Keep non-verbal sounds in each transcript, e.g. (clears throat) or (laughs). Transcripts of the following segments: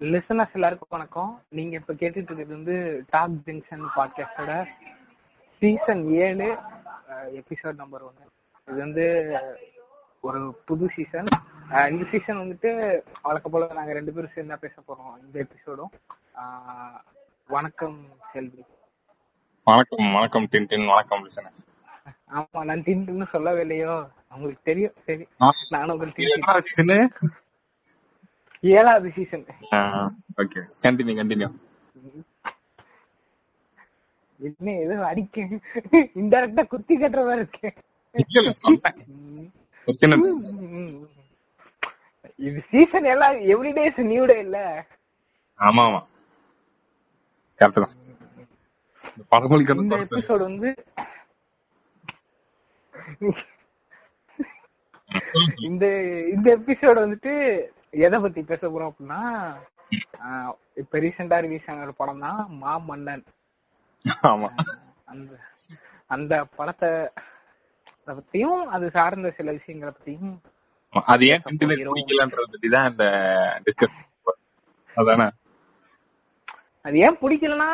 Listeners எல்லாருக்கும் வணக்கம். நீங்க இப்ப கேட்டுட்டு இருக்கிறது வந்து டாக் ஜங்ஷன் பாட்காஸ்டோட சீசன் ஏழு எபிசோட் நம்பர் ஒன்னு. இது வந்து ஒரு புது சீசன் இந்த சீசன் வந்துட்டு வழக்க போல நாங்க ரெண்டு பேரும் சேர்ந்தா பேச போறோம் இந்த எபிசோடும் வணக்கம் செல்வி. வணக்கம் வணக்கம் டின் வணக்கம் லிசனர் ஆமா நான் டின்னு சொல்லவே இல்லையோ? உங்களுக்கு தெரியும் சரி. நானும் உங்களுக்கு ஏழாவது சீசன் ஓகே கண்டினியூ கண்டினியூ என்ன ஏதோ அடிக்க. இன்டெரக்டா குத்தி கட்டுற மாதிரி இருக்கு. இது. சீசன் எல்லாம் எவ்ரிடேஸ் நியூ டே இல்ல. ஆமா ஆமா. கரெக்ட் தான். எபிசோடு வந்து இந்த இந்த எபிசோடு வந்துட்டு எதை பத்தி பேச போறோம் அப்படின்னா இப்ப ரீசெண்டா ரிலீஸ் ஆன ஒரு படம் தான் மாமன்னன் ஆமா. அந்த அந்த படத்தை பத்தியும் அது சார்ந்த சில விஷயங்களை பத்தியும் அது ஏன் பிடிக்கலன்றத பத்தி தான் இந்த டிஸ்கஸ் அதானே? அது ஏன் பிடிக்கலன்னா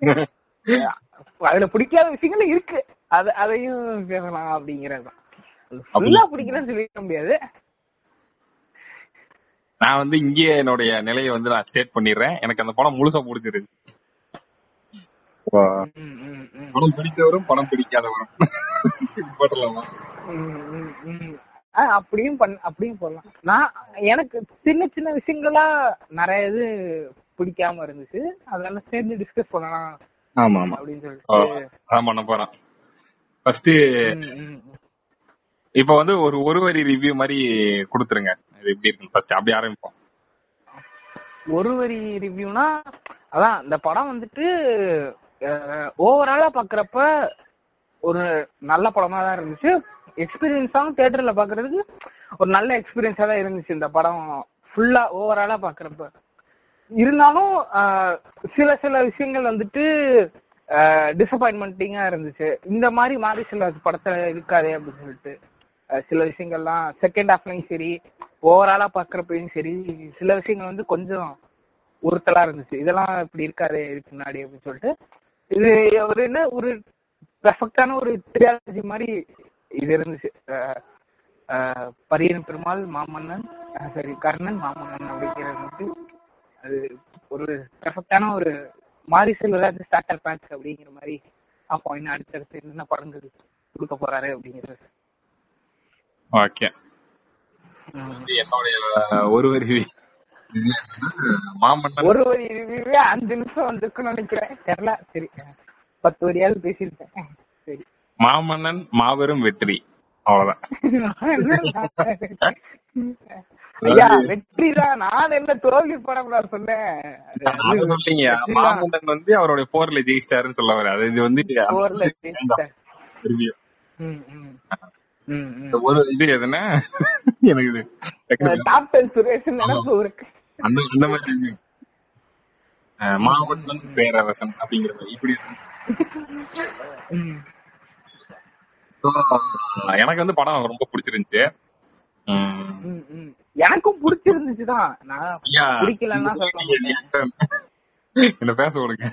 (laughs) அதுல பிடிக்காத விஷயங்கள் இருக்கு. அது அதையும் பேசலாம் அப்படிங்கறது ஃபுல்லா பிடிக்கலன்னு சொல்லிக்க முடியாது. நான் வந்து இங்கே என்னுடைய நிலையை வந்து நான் ஸ்டேட் பண்ணிடுறேன். எனக்கு அந்த படம் முழுசா பிடிச்சிருக்கு ம், ம், ம். படம் பிடித்தவரும் படம் பிடிக்காதவரும். போட்டலாமா அப்படியும் பண்ண அப்படியும் போடலாம். நான் எனக்கு சின்ன சின்ன விஷயங்களா நிறைய இது பிடிக்காம இருந்துச்சு. அதெல்லாம் சேர்ந்து டிஸ்கஸ் பண்ணலாம் ஆமா ஆமா. அப்படின்னு சொல்லிட்டு. அதான் பண்ண போறேன். ஃபர்ஸ்ட். இப்ப வந்து ஒரு ஒரு வரி ரிவ்யூ மாதிரி கொடுத்துருங்க. இது எப்படி இருக்கு ஃபர்ஸ்ட் அப்படி ஆரம்பிப்போம். ஒரு வரி ரிவ்யூனா அதான் இந்த படம் வந்துட்டு ஓவராலா பாக்குறப்ப ஒரு நல்ல படமா தான் இருந்துச்சு. எக்ஸ்பீரியன்ஸாவும் தேட்டர்ல பாக்குறதுக்கு ஒரு நல்ல எக்ஸ்பீரியன்ஸா தான் இருந்துச்சு இந்த படம் ஃபுல்லா ஓவராலா பாக்குறப்ப. இருந்தாலும் சில சில விஷயங்கள் வந்துட்டு டிசப்பாயின்மெண்டிங்கா இருந்துச்சு. இந்த மாதிரி மாரி சில படத்துல இருக்காதே அப்படின்னு சொல்லிட்டு. சில விஷயங்கள்லாம் செகண்ட் ஹாஃப்லயும் சரி ஓவராலா பாக்குறப்பையும் சரி சில விஷயங்கள் வந்து கொஞ்சம் உறுத்தலா இருந்துச்சு. இதெல்லாம் இப்படி இருக்காதே இதுக்கு முன்னாடி அப்படின்னு சொல்லிட்டு. இது ஒரு என்ன ஒரு பெர்ஃபெக்டான ஒரு ட்ரியாலஜி மாதிரி இது இருந்துச்சு. பரியன் பெருமாள் மாமன்னன் சரி கர்ணன் மாமன்னன் அப்படிங்கிறது வந்து அது ஒரு பெர்ஃபெக்டான ஒரு மாரி செல்வராஜ் ஸ்டார்டர் பேட்ச் அப்படிங்கிற மாதிரி அப்போ இன்னும் அடுத்தடுத்து என்னென்ன படங்கள் கொடுக்க போறாரு அப்படிங்கிறது. ஓகே. என்னுடைய ஒரு வரி மாமன்னன் ஒரு வரி ரிவ்யூவே அஞ்சு நிமிஷம் வந்திருக்குன்னு நினைக்கிறேன். தெரியல. சரி. பத்து வரியாவது பேசியிருக்கேன் சரி. மாமன்னன் மாபெரும் வெற்றி. அவ்வளவுதான். ஐயா வெற்றி தான் நான் என்ன தோல்வி நான் சொன்னேன் அத சொல்றீங்க. மாமன்னன் வந்து அவருடைய போர்ல ஜெயிச்சிட்டாருன்னு சொல்ல வர அது இது வந்து போர்ல ஜெயிச்சிட்டாரு. ஒரு இது எதுனா? எனக்கு டாப் டென் சுரேஷ் நினைப்பு இருக்கு அந்த அந்த மாதிரி மாமன்னன் பேரரசன் அப்படிங்கிற மாதிரி. இப்படி எனக்கு வந்து படம் ரொம்ப பிடிச்சிருந்துச்சு. எனக்கும் பிடிச்சிருந்துச்சுதான் நான் ஐயா, பிடிக்கலன்னா சொல்ல என்ன பேச விடுங்க.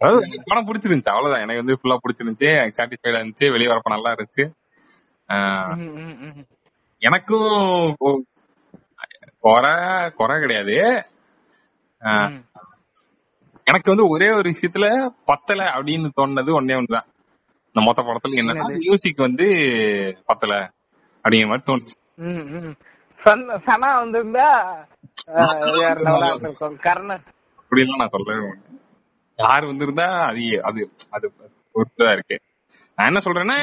அதாவது படம் பிடிச்சிருந்துச்சு அவ்வளவுதான். எனக்கு வந்து ஃபுல்லா பிடிச்சிருந்துச்சு. எனக்கு சாட்டிஸ்ஃபைடா இருந்துச்சு. வெளியே வரப்ப நல்லா இருந்துச்சு. எனக்கும் குறை குறை கிடையாது. எனக்கு வந்து ஒரே ஒரு விஷயத்துல பத்தல அப்படின்னு தோணுனது ஒன்னே ஒண்ணுதான். இந்த மொத்த படத்துல என்னன்னா என்னது? மியூசிக் வந்து பத்தல அப்படிங்கிற மாதிரி தோணுச்சு. சன்- சனா வந்திருந்தா கர்ணன். அப்படின்லாம் நான் சொல்லவே யார் வந்திருந்தா அது அது அது பொறுத்துதான் இருக்கு. நான் என்ன சொல்றேன்னா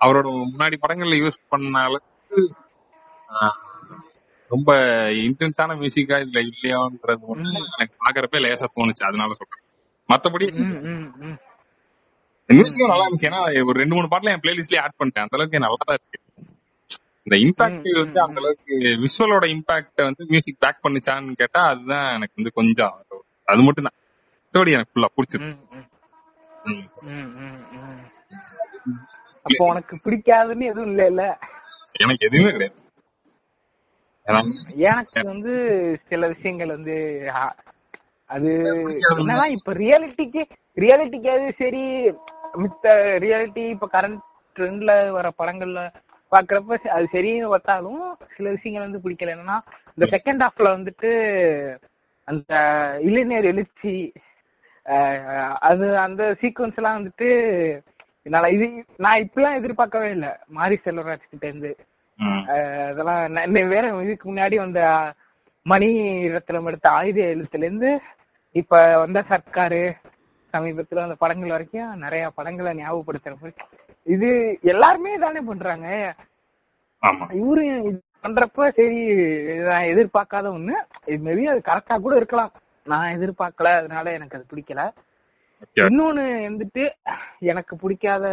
அவரோட முன்னாடி படங்கள்ல யூஸ் பண்ண அளவுக்கு ஆஹ், ரொம்ப இன்டென்ஸான மியூசிக்கா இதுல இல்லையோன்றது ஒண்ணு எனக்கு பாக்குறப்ப லேசா தோணுச்சு. அதனால சொல்றேன். மத்தபடி. மியூசிக்கும் நல்லா இருந்துச்சு. ஏன்னா ஒரு ரெண்டு மூணு பாட்டுல என் பிளேலிஸ்ட்லயே ஆட் பண்ணிட்டேன். அந்த அளவுக்கு நல்லா தான் இருக்கு. இந்த இம்பாக்ட் வந்து அந்த அளவுக்கு விஷுவலோட இம்பாக்ட் வந்து மியூசிக் பேக் பண்ணுச்சான்னு கேட்டா அதுதான் எனக்கு வந்து கொஞ்சம் அது மட்டும் தான் மத்தபடி எனக்கு ஃபுல்லா பிடிச்சது. அப்போ உனக்கு பிடிக்காதுன்னு எதுவும் இல்ல இல்ல எனக்கு எதுவுமே கிடையாது. எனக்கு வந்து சில விஷயங்கள் வந்து அது என்னன்னா இப்ப ரியாலிட்டிக்கு ரியாலிட்டிக்காவது சரி மித்த ரியாலிட்டி இப்ப கரண்ட் ட்ரெண்ட்ல வர படங்கள்ல பாக்குறப்ப அது சரின்னு பார்த்தாலும் சில விஷயங்கள் வந்து பிடிக்கல. என்னன்னா இந்த செகண்ட் ஹாஃப்ல வந்துட்டு அந்த இளைஞர் எழுச்சி அது அந்த சீக்வன்ஸ் எல்லாம் வந்துட்டு என்னால இது நான் இப்பெல்லாம் எதிர்பார்க்கவே இல்லை. மாரி செல்வராஜ் கிட்ட இருந்து. அதெல்லாம் வேற இதுக்கு முன்னாடி வந்த மணி ரத்னம் எடுத்த ஆயுத எழுத்துல இருந்து இப்ப வந்த சர்க்காரு சமீபத்துல அந்த படங்கள் வரைக்கும் நிறைய படங்களை ஞாபகப்படுத்துற மாதிரி. இது எல்லாருமே தானே பண்றாங்க. இவரு இது பண்றப்ப சரி நான் எதிர்பார்க்காத ஒண்ணு. இது மேபி அது கரெக்டா கூட இருக்கலாம். நான் எதிர்பார்க்கல அதனால எனக்கு அது பிடிக்கல. இன்னொன்னு வந்துட்டு எனக்கு பிடிக்காத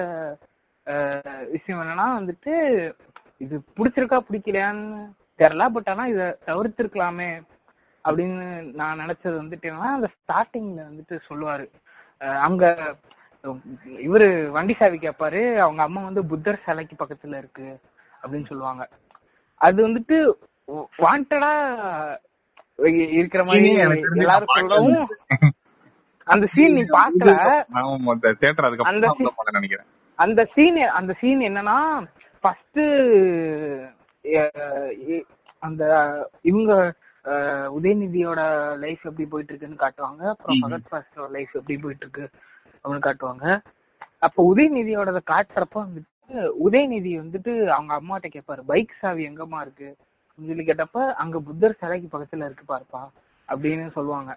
விஷயம் என்னன்னா வந்துட்டு இது பிடிச்சிருக்கா பிடிக்கலையான்னு தெரியல பட் ஆனா இத தவிர்த்திருக்கலாமே அப்படின்னு நான் நினைச்சது வந்துட்டு என்னன்னா அந்த ஸ்டார்டிங்ல வந்துட்டு சொல்லுவாரு. அங்க இவரு வண்டி சாவி கேட்பாரு அவங்க அம்மா வந்து புத்தர் சிலைக்கு பக்கத்துல இருக்கு அப்படின்னு சொல்லுவாங்க. அது வந்துட்டு வாண்டடா இருக்கிற மாதிரி எல்லாரும் சொல்லவும். அந்த சீன் நீ பாக்கல அந்த நினைக்கிறேன். அந்த சீன் அந்த சீன் என்னன்னா ஃபர்ஸ்ட் அந்த இவங்க உதயநிதியோட லைஃப் எப்படி போயிட்டு இருக்குன்னு காட்டுவாங்க. அப்புறம். பகத் பாஸ்கரோட லைஃப் எப்படி போயிட்டு இருக்கு அப்படின்னு காட்டுவாங்க. அப்ப உதயநிதியோட காட்டுறப்ப வந்துட்டு உதயநிதி வந்துட்டு அவங்க அம்மாட்ட கேட்பாரு பைக் சாவி எங்கம்மா இருக்கு? அப்படின்னு சொல்லி கேட்டப்ப அங்க புத்தர் சிலைக்கு பக்கத்துல இருக்கு பாருப்பா அப்படின்னு சொல்லுவாங்க.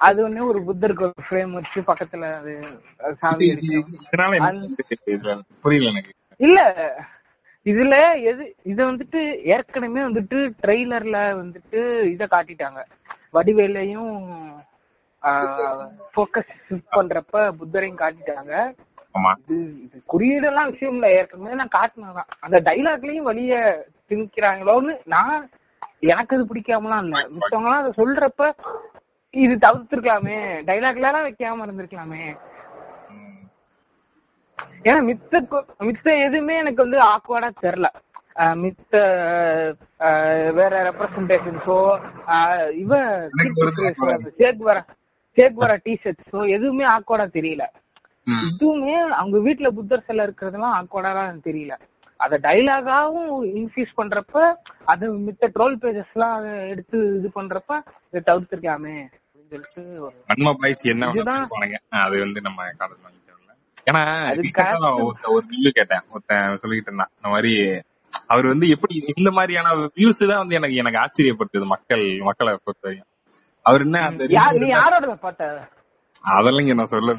அது ஒண்ணு ஒரு புத்தருக்கு ஒரு ஃப்ரேம் வச்சு பக்கத்துல அது இதுல புரியல எனக்கு. இல்ல இதுல எது இத வந்துட்டு ஏற்கனவே வந்துட்டு ட்ரெய்லர்ல வந்துட்டு இத காட்டிட்டாங்க. வடிவேலையும் ஃபோக்கஸ் பண்றப்ப புத்தரையும் காட்டிட்டாங்க. ஆமா. குறியீடெல்லாம் விஷயம் இல்ல ஏற்கனவே நான் காட்டினதான் அந்த டைலாக்லயும் வழிய திணிக்கிறாங்களோன்னு நான் எனக்கு அது பிடிக்காமலாம் இல்ல. மித்தவங்க எல்லாம் அதை சொல்றப்ப இது தவிர்த்திருக்கலாமே. டைலாக்ல எல்லாம் வைக்காம இருந்திருக்கலாமே. ஏன்னா மித்த மித்த எதுவுமே எனக்கு வந்து ஆக்வர்டா தெரியல. மித்த வேற ரெப்ரசன்டேஷன்ஸோ இவ சேக் வர சேக் வர டிஷர்ட்ஸோ எதுவுமே ஆக்வர்டா தெரியல. இதுவுமே அவங்க வீட்ல புத்தர் சிலை இருக்கிறதெல்லாம் ஆக்வர்டா தெரியல. அத டைலாகாவும் இன்ஃபியூஸ் பண்றப்ப அது மித்த ட்ரோல் பேஜஸ் எல்லாம் அதை எடுத்து இது பண்றப்ப இதை. பேசுவானுங்க அது வந்து நம்ம ஏன்னா ஒரு ரிவ்யூ கேட்டேன். ஒருத்தன் சொல்லிட்டு இருந்தான். இந்த மாதிரி அவர் வந்து எப்படி இந்த மாதிரியான வியூஸ் தான் வந்து எனக்கு எனக்கு ஆச்சரியப்படுத்துது மக்கள் மக்களை பொறுத்த வரையும் அவர் என்ன அந்த நீ அதெல்லாம் இங்க நான் சொல்ல.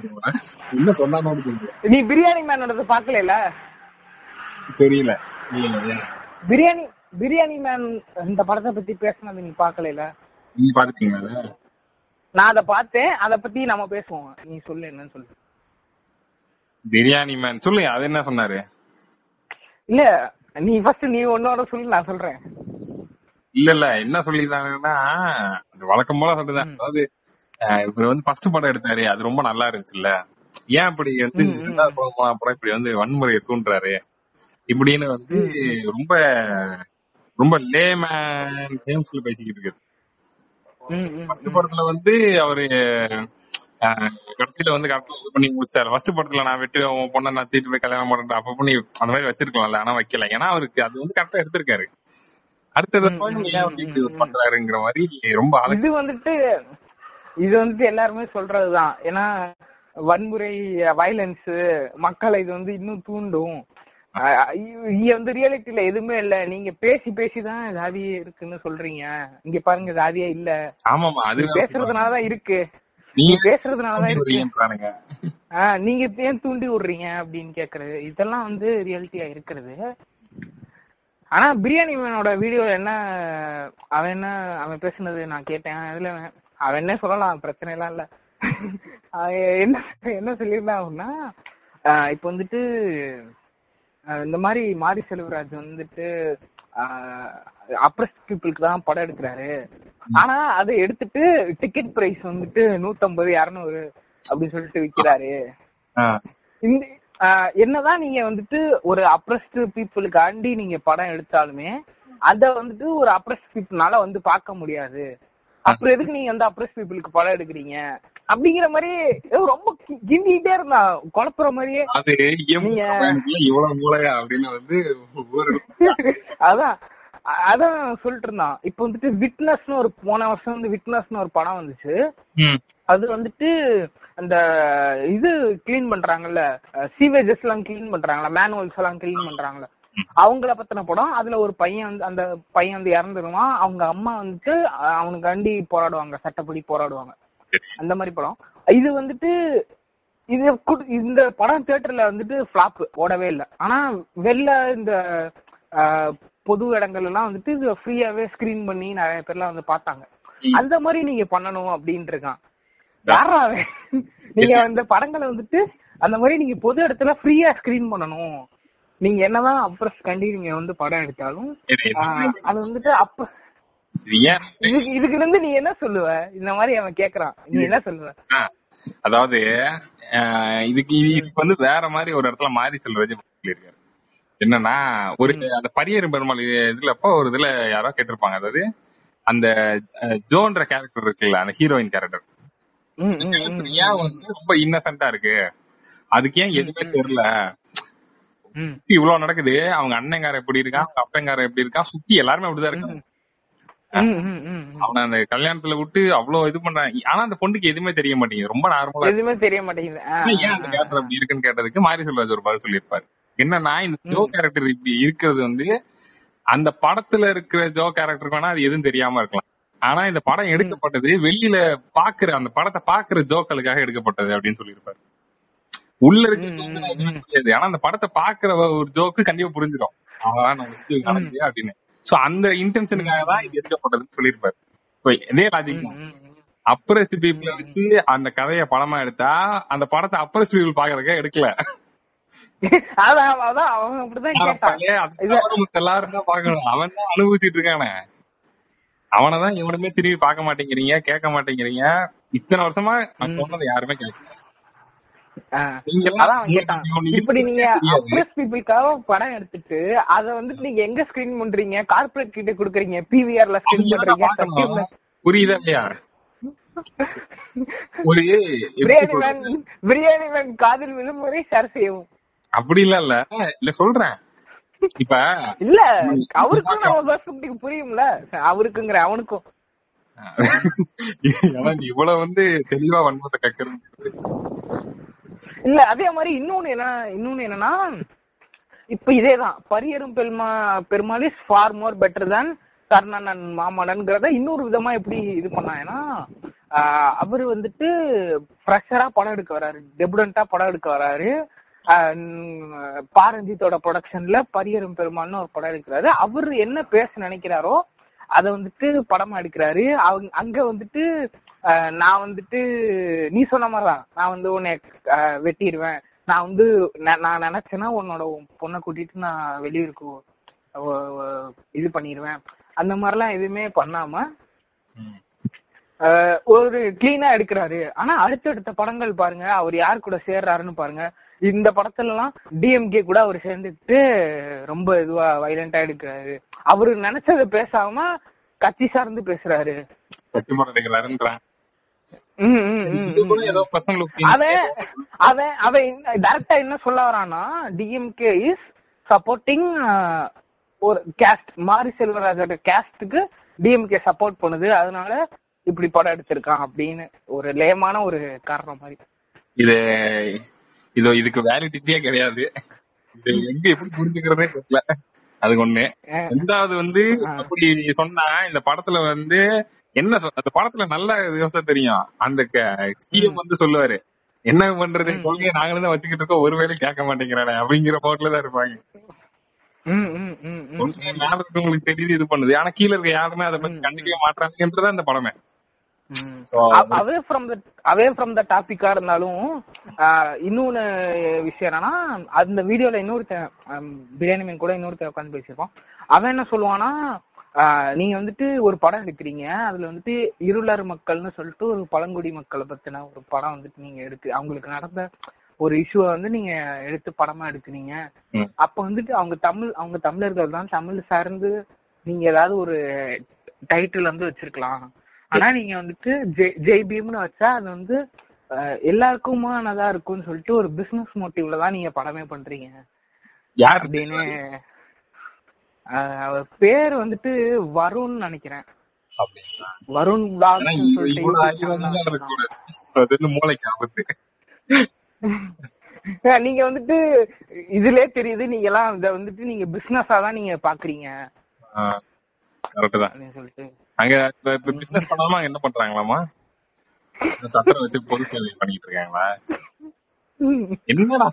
என்ன சொன்னான்னு தெரியல. நீ பிரியாணி மேனோட பாக்கல தெரியல. பிரியாணி பிரியாணி மேன் இந்த படத்தை பத்தி பேசுனது நீ பாக்கல நீங்க பாத்துட்டீங்களா? நான் அத பார்த்தேன். அத பத்தி நம்ம பேசுவோம். நீ சொல்லு என்னன்னு சொல்லு. பிரியாணி மேன் சொல்லுங்க அது என்ன சொன்னாரு? இல்ல நீ ஃபர்ஸ்ட் நீ உன்னோட சொல்லு நான் சொல்றேன். இல்ல இல்ல. என்ன சொல்லிருந்தாங்கன்னா வழக்கம் போல சொல்றேன் அதாவது இவர் வந்து ஃபர்ஸ்ட் படம் எடுத்தாரு அது ரொம்ப நல்லா இருந்துச்சுல்ல? ஏன் இப்படி வந்து. ரெண்டாவது படம் படம் இப்படி வந்து வன்முறையை தூண்டுறாரு? இப்படின்னு வந்து ரொம்ப ரொம்ப லேமேன் கேம்ஸ்ல பேசிக்கிட்டு இருக்கு ம், ம், ஃபர்ஸ்ட் படத்துல வந்து அவரு கடைசியில வந்து கரெக்டா இது பண்ணி முடிச்சாரு. ஃபர்ஸ்ட் படத்துல நான் வெட்டி உன் பொண்ணை நான் தீட்டு போய் கல்யாணம் பண்றேன் அப்ப பண்ணி அந்த மாதிரி வச்சிருக்கலாம்ல ஆனா வைக்கல. ஏன்னா அவருக்கு அது வந்து கரெக்டா எடுத்திருக்காரு. அடுத்தது. பண்றாருங்கிற மாதிரி ரொம்ப இது வந்துட்டு இது வந்துட்டு எல்லாருமே சொல்றதுதான். ஏன்னா வன்முறை வயலன்ஸ் மக்களை இது வந்து இன்னும் தூண்டும். இங்க வந்து ரியாலிட்டில எதுவுமே இல்ல. நீங்க பேசி பேசிதான் ஜாதி இருக்குன்னு சொல்றீங்க. இங்க பாருங்க ஜாதியே இல்ல. ஆமாமா அது பேசுறதுனாலதான் இருக்கு. நீங்க பேசுறதுனாலதான் இருக்கு. ஆஹ் நீங்க ஏன் தூண்டி விடுறீங்க அப்படின்னு கேக்குறது. இதெல்லாம் வந்து ரியாலிட்டியா இருக்கிறது. ஆனா பிரியாணி மேனோட வீடியோ என்ன அவன் என்ன அவன் பேசுனது நான் கேட்டேன். அதுல அவன் என்ன சொல்லலாம்? பிரச்சனை எல்லாம் இல்ல. என்ன என்ன சொல்லியிருந்தான் அப்படின்னா இப்ப வந்துட்டு இந்த மாதிரி மாரி செல்வராஜ் வந்துட்டு அப்ரஸ் பீப்புளுக்கு தான் படம் எடுக்கிறாரு. ஆனா அதை எடுத்துட்டு டிக்கெட் பிரைஸ் வந்துட்டு நூத்தம்பது இருநூறு அப்படின்னு சொல்லிட்டு விக்கிறாரு. இந்த ஆஹ் என்னதான் நீங்க வந்துட்டு ஒரு அப்ரஸ்டு பீப்புளுக்காண்டி நீங்க படம் எடுத்தாலுமே அத வந்துட்டு ஒரு அப்ரஸ் பீப்புள்னால வந்து பார்க்க முடியாது. அப்புறம் எதுக்கு நீங்க வந்து அப்ரஸ் பீப்புளுக்கு படம் எடுக்கிறீங்க? அப்படிங்கிற மாதிரி ரொம்ப கிண்டிக்கிட்டே இருந்தான் குழப்புற மாதிரியே. அது இவ்வளவு மூளையா அப்படின்னு வந்து (laughs) அதான். அதான் சொல்லிட்டு இருந்தான். இப்ப வந்துட்டு விட்னஸ்னு ஒரு போன வருஷம் வந்து விட்னஸ்னு ஒரு படம் வந்துச்சு. அது வந்துட்டு அந்த இது க்ளீன் பண்றாங்கல்ல சீவேஜஸ் எல்லாம் க்ளீன் பண்றாங்கல்ல மேனுவல்ஸ் எல்லாம் க்ளீன் பண்றாங்கல்ல அவங்கள பத்தின படம். அதுல ஒரு பையன் வந்து அந்த பையன் வந்து இறந்துருவான். அவங்க அம்மா வந்துட்டு அஹ், அவனுக்காண்டி போராடுவாங்க. சட்டப்படி போராடுவாங்க. அந்த மாதிரி படம். இது வந்துட்டு இது இந்த படம் தியேட்டர்ல வந்துட்டு ஃபிளாப் ஓடவே இல்லை. ஆனா வெளில இந்த பொது இடங்கள் எல்லாம் வந்துட்டு இது ஃப்ரீயாவே ஸ்கிரீன் பண்ணி நிறைய பேர்லாம் வந்து பார்த்தாங்க. அந்த மாதிரி நீங்க பண்ணணும் அப்படின்ட்டு இருக்கான் யாரா? நீங்க அந்த படங்களை வந்துட்டு அந்த மாதிரி நீங்க பொது இடத்துல ஃப்ரீயா ஸ்கிரீன் பண்ணணும். நீங்க என்னதான் அப்ரஸ் கண்டி நீங்க வந்து படம் எடுத்தாலும் அது வந்துட்டு அப்ப இதுக்கு இருந்து நீ என்ன சொல்லுவ? இந்த மாதிரி அவன் கேக்குறான். நீ என்ன சொல்லுவ? அதாவது இதுக்கு இதுக்கு வந்து வேற மாதிரி ஒரு இடத்துல மாறி செல்வராஜ் சொல்லியிருக்காரு. என்னன்னா ஒரு அந்த பரியரும் பெருமாள் இதுல அப்போ ஒரு இதுல யாரோ கேட்டிருப்பாங்க. அதாவது அந்த ஜோன்ற கேரக்டர் இருக்குல்ல அந்த ஹீரோயின் கேரக்டர் ஏன் வந்து ரொம்ப இன்னசென்ட்டா இருக்கு? அதுக்கு ஏன் எதுவுமே தெரியல? இவ்வளவு நடக்குது. அவங்க அண்ணங்கார எப்படி இருக்கான்? அவங்க அப்பங்கார எப்படி இருக்கான்? சுத்தி எல்லாருமே அப்படிதான் இருக்காங்க. அவனை அந்த கல்யாணத்துல விட்டு அவ்வளவு இது பண்றாங்க ஆனா அந்த பொண்ணுக்கு எதுவுமே தெரிய மாட்டேங்குது. ரொம்ப நார்மலா எதுவுமே தெரிய மாட்டேங்குது. ஏன் அந்த. கேரக்டர் அப்படி இருக்குன்னு கேட்டதுக்கு மாரி செல்வராஜ் ஒரு பதில் சொல்லியிருப்பாரு. என்னன்னா இந்த ஜோ கேரக்டர் இப்படி இருக்கிறது வந்து அந்த படத்துல இருக்கிற ஜோ கேரக்டருக்கு வேணா அது எதுவும் தெரியாம இருக்கலாம். ஆனா இந்த படம் எடுக்கப்பட்டது வெளியில பாக்குற அந்த படத்தை பாக்குற ஜோக்களுக்காக எடுக்கப்பட்டது அப்படின்னு சொல்லியிருப்பாரு. உள்ள இருக்க ஆனா அந்த படத்தை பாக்குற ஒரு ஜோக்கு கண்டிப்பா புரிஞ்சிடும் அப்படின்னு. சோ அந்த இன்டென்ஷனுக்காக தான் இது எடுக்கப்பட்டதுன்னு சொல்லியிருப்பாரு. இதே லாஜிக். அப்ரஸ் பீப்புள வச்சு அந்த கதையை படமா எடுத்தா அந்த படத்தை அப்ரஸ் பீப்புள் பாக்குறதுக்கே எடுக்கல. (laughs) அவன் தான் அனுபவிச்சிட்டு இருக்கானே. அவனதான் எவனுமே திரும்பி பார்க்க மாட்டேங்கிறீங்க கேட்க மாட்டேங்கிறீங்க. இத்தனை வருஷமா நான் சொன்னதை யாருமே கேட்கல. இப்படி நீங்க. அப்ரஸ் பீப்புளுக்காக படம் எடுத்துட்டு அத வந்துட்டு நீங்க எங்க ஸ்கிரீன் பண்றீங்க? கார்ப்பரேட் கிட்ட குடுக்குறீங்க? பிவிஆர்ல ஸ்கிரீன் பண்றீங்க. புரியுதா இல்லையா? ஒரு பிரியாணி? மேன் பிரியாணி மேன் காதில் விழுமுறை ஷேர் செய்யவும். அப்படி இல்ல இல்ல. இல்ல சொல்றேன். இப்ப இல்ல அவருக்கும் நம்ம பெர்ஸ்பெக்டிவ் புரியும்ல? அவருக்குங்கிற அவனுக்கும். இவ்வளவு வந்து தெளிவா வன்மத்தை கக்கிறது இல்ல அதே மாதிரி இன்னொன்னு என்ன இன்னொன்னு என்னன்னா இப்ப இதேதான். பரியரும் பெருமா Perumal is far more better than கர்ணனன் மாமனன்ங்கிறத இன்னொரு விதமா எப்படி இது பண்ணாங்கன்னா அவர் வந்துட்டு ஃப்ரெஷரா படம் எடுக்க வராரு. டெபுடண்டா படம் எடுக்க வராரு. பாரஞ்சித்தோட ப்ரொடக்ஷன்ல பரியரும் பெருமாள்னு ஒரு படம் எடுக்கிறாரு. அவர் என்ன பேச நினைக்கிறாரோ அதை வந்துட்டு படமா எடுக்கிறாரு. அவங்க அங்க வந்துட்டு நான் வந்துட்டு நீ சொன்ன மாதிரிதான். நான் வந்து உன்னை வெட்டிடுவேன். நான் வந்து நான் நினைச்சேன்னா உன்னோட பொண்ணை கூட்டிட்டு நான் வெளியூருக்கு இது பண்ணிடுவேன். அந்த மாதிரிலாம் எதுவுமே பண்ணாம ஒரு கிளீனா எடுக்கிறாரு. ஆனா அடுத்தடுத்த படங்கள் பாருங்க அவர் யார் கூட சேர்றாருன்னு பாருங்க. இந்த படத்துல எல்லாம் டிஎம்கே கூட அவர் சேர்ந்துட்டு ரொம்ப இதுவா வைலண்டா எடுக்கிறாரு. அவரு நினைச்சதை பேசாம கட்சி சார்ந்து பேசுறாரு. அவன் அவன் டைரக்டா என்ன சொல்ல வரான்னா டிஎம்கே இஸ் சப்போர்ட்டிங் ஒரு கேஸ்ட் மாரி செல்வராஜோட கேஸ்டுக்கு டிஎம்கே சப்போர்ட் பண்ணுது. அதனால இப்படி படம் எடுத்திருக்கான் அப்படின்னு ஒரு லேமான ஒரு காரணம் மாதிரி. இது இதோ இதுக்கு வேலிடிட்டியே கிடையாது. இது எங்க எப்படி புரிஞ்சுக்கிறதே தெரியல. அது ஒண்ணு. ரெண்டாவது வந்து. அப்படி சொன்னா இந்த படத்துல வந்து என்ன சொல் அந்த படத்துல நல்ல யோசனை தெரியும். அந்த சிஎம் வந்து சொல்லுவாரு என்ன பண்றது? கொள்கையை நாங்களும் தான் வச்சுக்கிட்டு இருக்கோம். ஒருவேளை கேட்க மாட்டேங்கிறானே அப்படிங்கிற போட்ல தான் இருப்பாங்க. ம், ம், ம், ம். கொள்கை மேல இருக்கவங்களுக்கு தெரியுது இது பண்ணுது. ஆனா கீழ இருக்க யாருமே அதை பத்தி கண்டுக்கவே மாட்டாங்கன்றதான் இந்த படமே. Away from the away from the டாபிக்கா இருந்தாலும் ஆஹ் இன்னொன்னு விஷயம் என்னன்னா அந்த வீடியோல இன்னொருத்தன் பிரியாணி மேன் கூட இன்னொருத்தன் உட்காந்து பேசியிருப்பான். அவன் என்ன சொல்லுவானா நீங்க வந்துட்டு ஒரு படம் எடுக்கிறீங்க. அதுல வந்துட்டு இருளர் மக்கள்னு சொல்லிட்டு ஒரு பழங்குடி மக்களை பத்தின ஒரு படம் வந்துட்டு நீங்க எடுத்து அவங்களுக்கு நடந்த ஒரு இஷ்யூவை வந்து நீங்க எடுத்து படமா எடுக்கிறீங்க. அப்ப வந்துட்டு அவங்க தமிழ் அவங்க தமிழர்கள் தான் தமிழ் சார்ந்து நீங்க ஏதாவது ஒரு டைட்டில் வந்து வச்சிருக்கலாம். ஆனா நீங்க வந்துட்டு ஜெய் ஜெய் பீம்னு வச்சா அது வந்து எல்லாருக்குமானதா இருக்கும்னு சொல்லிட்டு ஒரு பிசினஸ் மோட்டிவ்ல தான் நீங்க படமே பண்றீங்க. யார் அப்படின்னு அவர் பேர் வந்துட்டு வருண் நினைக்கிறேன். வருண் நீங்க வந்துட்டு இதுலயே தெரியுது நீங்க எல்லாம் இத வந்துட்டு நீங்க பிசினஸா தான் நீங்க பாக்குறீங்க. கரெக்ட் தான். சொல்லிட்டு. அங்க பிசினஸ் பண்ணாம என்ன பண்றாங்களாமா சத்திரம் வச்சு பொது சேவை பண்ணிட்டு இருக்காங்களா? என்னடா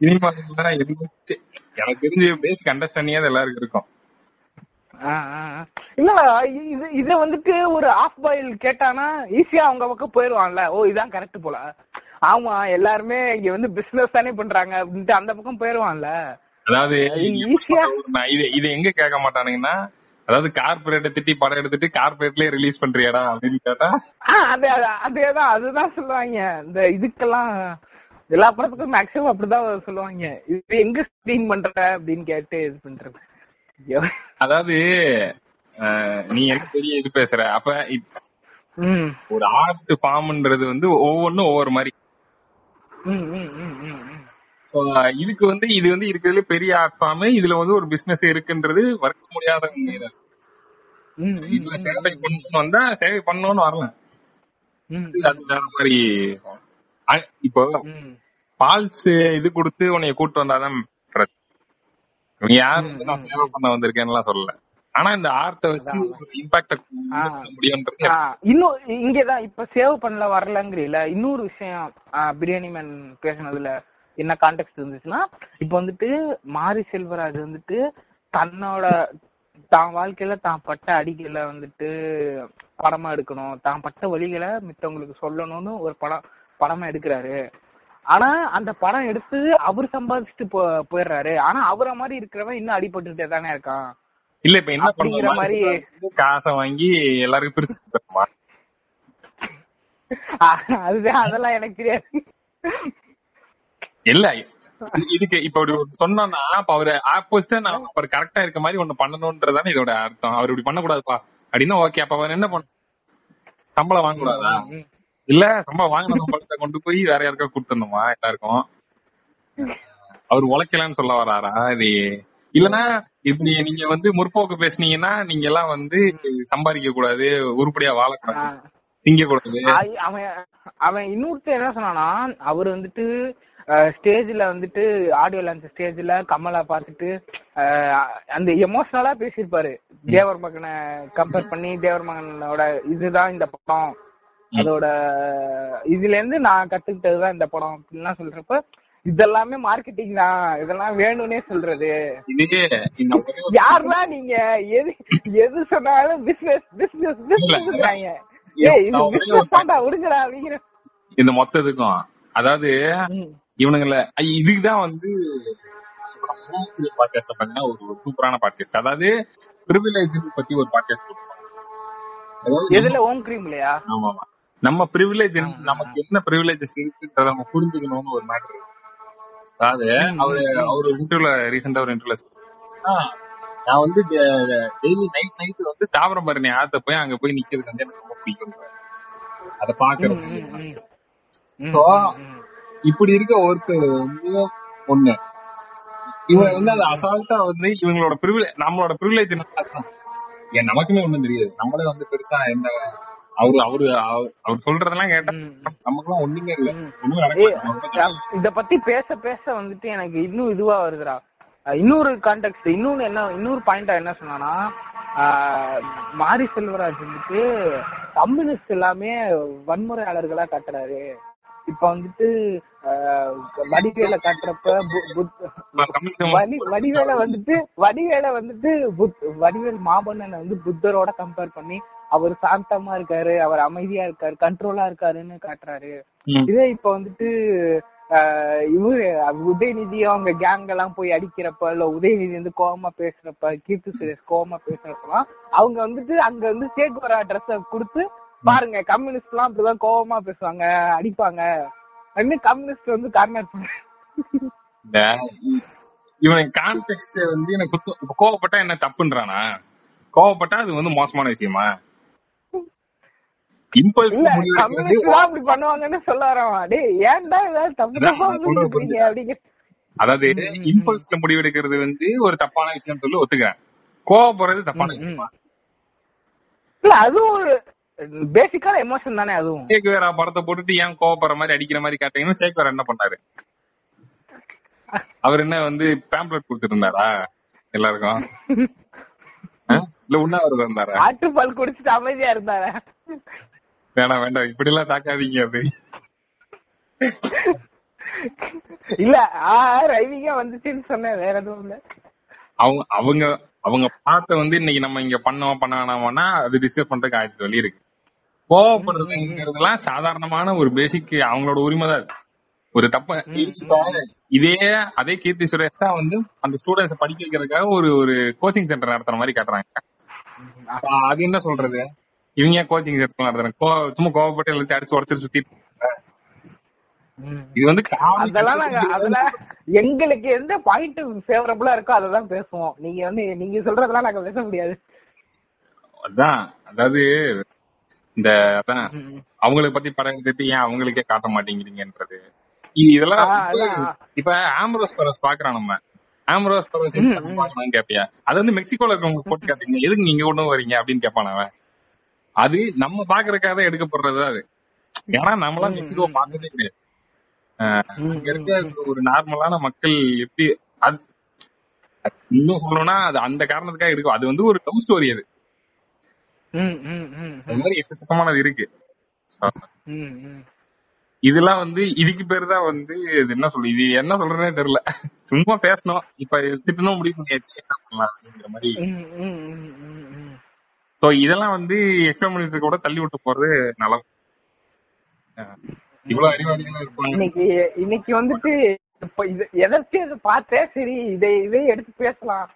சினிமா எனக்கு தெரிஞ்ச பேசிக் அண்டர்ஸ்டாண்டிங் எல்லாருக்கும் இருக்கும். இல்ல இது இத வந்துட்டு ஒரு ஆஃப் பாயில் கேட்டானா ஈஸியா அவங்க பக்கம் போயிருவான்ல. ஓ இதான் கரெக்ட் போல. ஆமா எல்லாருமே இங்க வந்து பிசினஸ் தானே பண்றாங்க அப்படின்ட்டு அந்த பக்கம் போயிருவான்ல. அதாவது இது எங்க கேட்க மாட்டானுங்கன்னா அதாவது கார்பரேட்டை திட்டி படம் எடுத்துட்டு கார்பரேட்லயே ரிலீஸ் பண்றியாடா அப்படின்னு கேட்டா அது அது- அதேதான் அதுதான் சொல்லுவாங்க. இந்த இதுக்கெல்லாம் எல்லா படத்துக்கும் மேக்ஸிமம் அப்படிதான் சொல்லுவாங்க. இது எங்க ஸ்கிரீன் பண்ற அப்படின்னு கேட்டு இது பண்றது. ஐயோ. அதாவது நீ என்ன பெரிய இது பேசுற. அப்ப ஒரு ஆர்ட் ஃபார்ம்ன்றது வந்து ஒவ்வொன்றும் ஒவ்வொரு மாதிரி. இதுக்கு வந்து இது வந்து இருக்கிறதுல பெரிய ஆர்ட் ஃபார்ம் இதுல வந்து ஒரு பிசினஸ் இருக்குன்றது வர்க்க முடியாத இதுல சேவை பண்ணணும்னு வந்தா சேவை பண்ணணும்னு வரலாம் ம். அது வேற மாதிரி. இப்போ பால்ஸ் இது கொடுத்து உன்னைய கூட்டு வந்தாதான். நீ யார் வந்து நான் சேவை பண்ண வந்திருக்கேன்னுலாம் சொல்லல. ஆனா இந்த ஆர்ட்டை வச்சு இம்பாக்ட. முடியும்ன்றது இன்னும் இங்கதான் இப்ப சேவ் பண்ணல வரலங்கிறீல இன்னொரு விஷயம் பிரியாணி மேன் பேசுனதுல என்ன கான்டெக்ட் இருந்துச்சுன்னா இப்ப வந்துட்டு மாரி செல்வராஜ் வந்துட்டு தன்னோட தான் வாழ்க்கையில தான் பட்ட அடிகளை வந்துட்டு படமா எடுக்கணும் தான் பட்ட வழிகளை மித்தவங்களுக்கு சொல்லணும்னு ஒரு படம் படமா எடுக்கிறாரு. ஆனா அந்த படம் எடுத்து அவர் சம்பாதிச்சுட்டு போ போயிடுறாரு. ஆனா அவரை மாதிரி இருக்கிறவன் இன்னும் அடிபட்டுட்டே தானே இருக்கான். இல்ல இப்ப என்ன பண்ற மாதிரி- (laughs) காசை வாங்கி எல்லாருக்கும் பிரிச்சு (laughs) அதுதான் அதெல்லாம் எனக்கு தெரியாது. இல்ல இது- இதுக்கு இப்ப இப்படி அப்ப அவரு ஆப்போசிட்டா நான் அவர் கரெக்டா இருக்க மாதிரி ஒண்ணு பண்ணணும்ன்றதானே இதோட அர்த்தம். அவர் இப்படி பண்ணக்கூடாதுப்பா. அப்படின்னா ஓகே அப்ப அவர் என்ன பண்ண சம்பளம் வாங்கக்கூடாதா? ம். இல்ல சம்பளம் வாங்கின சம்பளத்தை கொண்டு போய் வேற யாருக்கா கொடுத்துடணுமா எல்லாருக்கும்? அவர் உழைக்கலன்னு சொல்ல வராரா இது? இல்லனா இப்படி நீங்க வந்து முற்போக்கு பேசுனீங்கன்னா நீங்க எல்லாம் வந்து சம்பாதிக்க கூடாது உருப்படியா வாழக்கூடாது. திங்க கூடாது அவன் அவன் இன்னொருத்தர் என்ன சொன்னானா அவர் வந்துட்டு ஸ்டேஜ்ல வந்துட்டு ஆடியோ லான்ச் ஸ்டேஜ்ல கமலா பார்த்துட்டு அந்த எமோஷனலா பேசியிருப்பாரு. தேவர் மகனை கம்பேர் பண்ணி தேவர் மகனோட இதுதான் இந்த படம். அதோட இதுல இருந்து நான் கத்துக்கிட்டதுதான் இந்த படம் அப்படின்லாம் சொல்றப்ப இதெல்லாமே மார்க்கெட்டிங் தான். இதெல்லாம் வேணும்னே சொல்றது. யாருன்னா நீங்க? எது எது சொன்னாலும் பிசினஸ் பிசினஸ் பிசினஸ் ஏய் இந்த மொத்தத்துக்கும் அதாவது. இவனுங்கள இதுக்குதான் வந்து பாட்காஸ்ட் பண்ணா ஒரு சூப்பரான பாட்காஸ்ட் அதாவது பிரிவிலேஜ் பத்தி ஒரு பாட்காஸ்ட் எதுல? ஓம் கிரீம் இல்லையா ஆமா ஆமா நம்ம பிரிவிலேஜ் நமக்கு என்ன பிரிவிலேஜஸ் இருக்குன்றத நம்ம புரிஞ்சுக்கணும்னு ஒரு மேட்டர் அதாவது அவரு அவரு இன்டர்வியூல ரீசெண்டா ஒரு இன்டர்வியூல நான் வந்து டெய்லி நைட் நைட் வந்து தாமிரபரணி ஆத்த போய் அங்க போய் நிக்கிறது வந்து எனக்கு ரொம்ப பிடிக்கும். அத பாக்குறது. இப்படி இருக்க ஒருத்தர் வந்து ஒண்ணு. இவன் வந்து அது அசால்ட்டா வந்து இவங்களோட ப்ரிவிலேஜ் நம்மளோட ப்ரிவிலேஜ் ஏன் நமக்குமே ஒண்ணும் தெரியாது. நம்மளே வந்து பெருசா என்ன அவரு அவரு அவ- அவர் சொல்றதெல்லாம் கேட்டா. நமக்குலாம் ஒண்ணுமே இல்ல. இத பத்தி பேச பேச வந்துட்டு எனக்கு இன்னும் இதுவா வருதுடா. இன்னொரு கான்டெக்ட் இன்னொன்னு என்ன இன்னொரு பாயிண்டா என்ன சொன்னானா மாரி செல்வராஜ் வந்துட்டு கம்யூனிஸ்ட் எல்லாமே வன்முறையாளர்களா காட்டுறாரு. இப்ப வந்துட்டு வடிவேல காட்டுறப்ப வடிவேல வந்துட்டு வடிவேல வந்துட்டு புத் வடிவேல் மாபண்ணனை வந்து புத்தரோட கம்பேர் பண்ணி அவர் சாந்தமா இருக்காரு அவர் அமைதியா இருக்காரு கண்ட்ரோலா இருக்காருன்னு காட்டுறாரு. இதே இப்ப வந்துட்டு இவரு உதயநிதி அவங்க கேங் எல்லாம் போய் அடிக்கிறப்ப இல்ல உதயநிதி வந்து கோவமா பேசுறப்ப கீர்த்தி சுரேஷ் கோவமா பேசுறப்பலாம் அவங்க வந்துட்டு அங்க வந்து சேகுவரா ட்ரெஸ் கொடுத்து பாருங்க கம்யூனிஸ்ட் எல்லாம் அப்படிதான் கோவமா பேசுவாங்க அடிப்பாங்க. அப்படின்னு கம்யூனிஸ்ட் வந்து கார்னர் பண்ண இவன் கான்டெக்ட் வந்து எனக்கு கோவப்பட்டா என்ன தப்புன்றானா? கோவப்பட்டா அது வந்து மோசமான விஷயமா? இம்பல்ஸ் அப்படி பண்ணுவாங்கன்னு சொல்ல டேய் ஏன்டா ஏதாவது தப்பு தப்பா? அப்படிங்க. அதாவது. இம்பல்ஸ்ல முடிவெடுக்கிறது வந்து ஒரு தப்பான விஷயம் சொல்லி ஒத்துக்கிறேன். கோவப்படுறது தப்பான. விஷயமா? இல்ல அதுவும் ஒரு பேசிக்கான எமோஷன் தானே அதுவும். சேக் வேற படத்தை போட்டுட்டு ஏன் கோவப்படுற மாதிரி அடிக்கிற மாதிரி காட்டுறீங்கன்னா சேக் வேற என்ன பண்ணாரு? அவர் என்ன வந்து பேம்ப்ளெட் கொடுத்துட்டு எல்லாருக்கும்? (laughs) இல்ல உண்ணாவிரதம் இருந்தாரா? ஆட்டுப்பால் குடிச்சிட்டு அமைதியா இருந்தாரா? வேணாம் வேண்டாம் இப்படி எல்லாம் தாக்காதீங்க அது இல்ல ரைவிங்கா வந்துச்சுன்னு சொன்னேன். வேற எதுவும் இல்ல. அவங்க அவங்க அவங்க பார்த்த வந்து இன்னைக்கு நம்ம இங்க பண்ணோம் பண்ண வேணாமனா அது டிஸ்கஸ் பண்றதுக்கு ஆயிரத்தி வழி இருக்கு. கோவப்படுறதுங்கிறதுலாம் சாதாரணமான ஒரு பேசிக் அவங்களோட உரிமை தான். ஒரு தப்ப இதே அதே கீர்த்தி சுரேஷ் தான் வந்து அந்த ஸ்டூடெண்ட்ஸ் படிக்க வைக்கிறதுக்காக ஒரு ஒரு கோச்சிங் சென்டர் நடத்துற மாதிரி காட்டுறாங்க. அது என்ன சொல்றது? இவங்க கோச்சிங் கோ- சும்மா கோவப்பட்டு எல்லாத்தையும் அடிச்சு உடச்சு சுத்திட்டு. இது வந்து அதெல்லாம் நாங்க அதெல்லாம் எங்களுக்கு எந்த பாயிண்ட் ஃபேவரபிளா இருக்கோ அதை தான் பேசுவோம். நீங்க வந்து நீங்க சொல்றதெல்லாம் நாங்க பேச முடியாது. அதான் அதாவது இந்த அதான். அவங்களை பத்தி படம் எடுத்துட்டு ஏன் அவங்களுக்கே காட்ட மாட்டேங்கிறீங்கன்றது. இதெல்லாம். இப்ப ஆம்ரோஸ் பரஸ் பாக்குறோம் நம்ம. ஆம்ரோஸ் பரஸ் கேப்பியா. அது வந்து மெக்சிகோல இருக்கவங்க போட்டு காட்டுங்க எதுக்கு நீங்க கொண்டு வரீங்க அப்படின்னு கேட்பான் அவன். அது நம்ம பாக்குறதுக்காக தான் எடுக்கப்படுறது அது. ஏன்னா நம்மளாம் மெக்சிகோ. பார்த்ததே கிடையாது. அங்க இருக்க ஒரு நார்மலான மக்கள் எப்படி அது இன்னும் சொல்லணும்னா அது அந்த காரணத்துக்காக எடுக்கும். அது வந்து ஒரு லவ் ஸ்டோரி அது. அது மாதிரி எக்கச்சக்கமானது இருக்கு. இதெல்லாம் வந்து இதுக்கு பேரு தான் வந்து இது என்ன சொல்லு இது என்ன சொல்றதுனே தெரியல. சும்மா பேசணும். இப்ப திட்டணும் முடிவு பண்ணியாச்சு என்ன பண்ணலாம் அப்படிங்கிற மாதிரி. சோ இதெல்லாம் வந்து எக்ஸ்பிரமணிட்டு கூட தள்ளி விட்டு போறது நலம். இவ்வளவு அறிவாளிகளா இருப்பாங்க. இன்னைக்கு இன்னைக்கு வந்துட்டு இப்ப இது எதாச்சும் இதை பார்த்தேன் சரி இதை இதை எடுத்து பேசலாம்.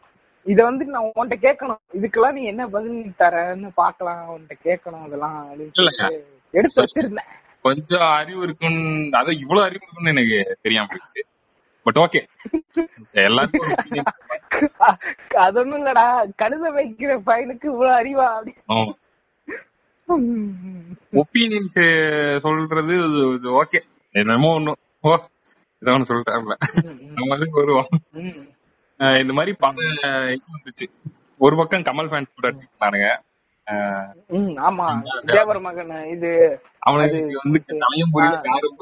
இத வந்து நான் உன்கிட்ட கேட்கணும். இதுக்கெல்லாம் நீ என்ன பதில் தரன்னு பாக்கலாம் உன்கிட்ட கேட்கணும் அதெல்லாம் எடுத்து வச்சிருந்தேன். கொஞ்சம் அறிவு இருக்குன்னு அதான் இவ்வளவு அறிவு இருக்குன்னு எனக்கு தெரியாம போயிடுச்சு. பட் ஓகே எல்லாருக்கும் இருக்கும். அது ஒண்ணும் இல்லடா. கழுத வைக்கிற பையனுக்கு இவ்வளவு அறிவா அப்படி. ஒப்பீனியன்ஸ் சொல்றது ஓகே என்னமோ ஒண்ணும் ஓ ஏதோ ஒண்ணு சொல்லிட்டாருல நம்ம அதுக்கு வருவோம். இந்த மாதிரி பல இது வந்துச்சு. ஒரு பக்கம் கமல் ஃபேன்ஸ் கூட அடிச்சுட்டானுங்க ம், ஆமா. தேவர் மகன் இது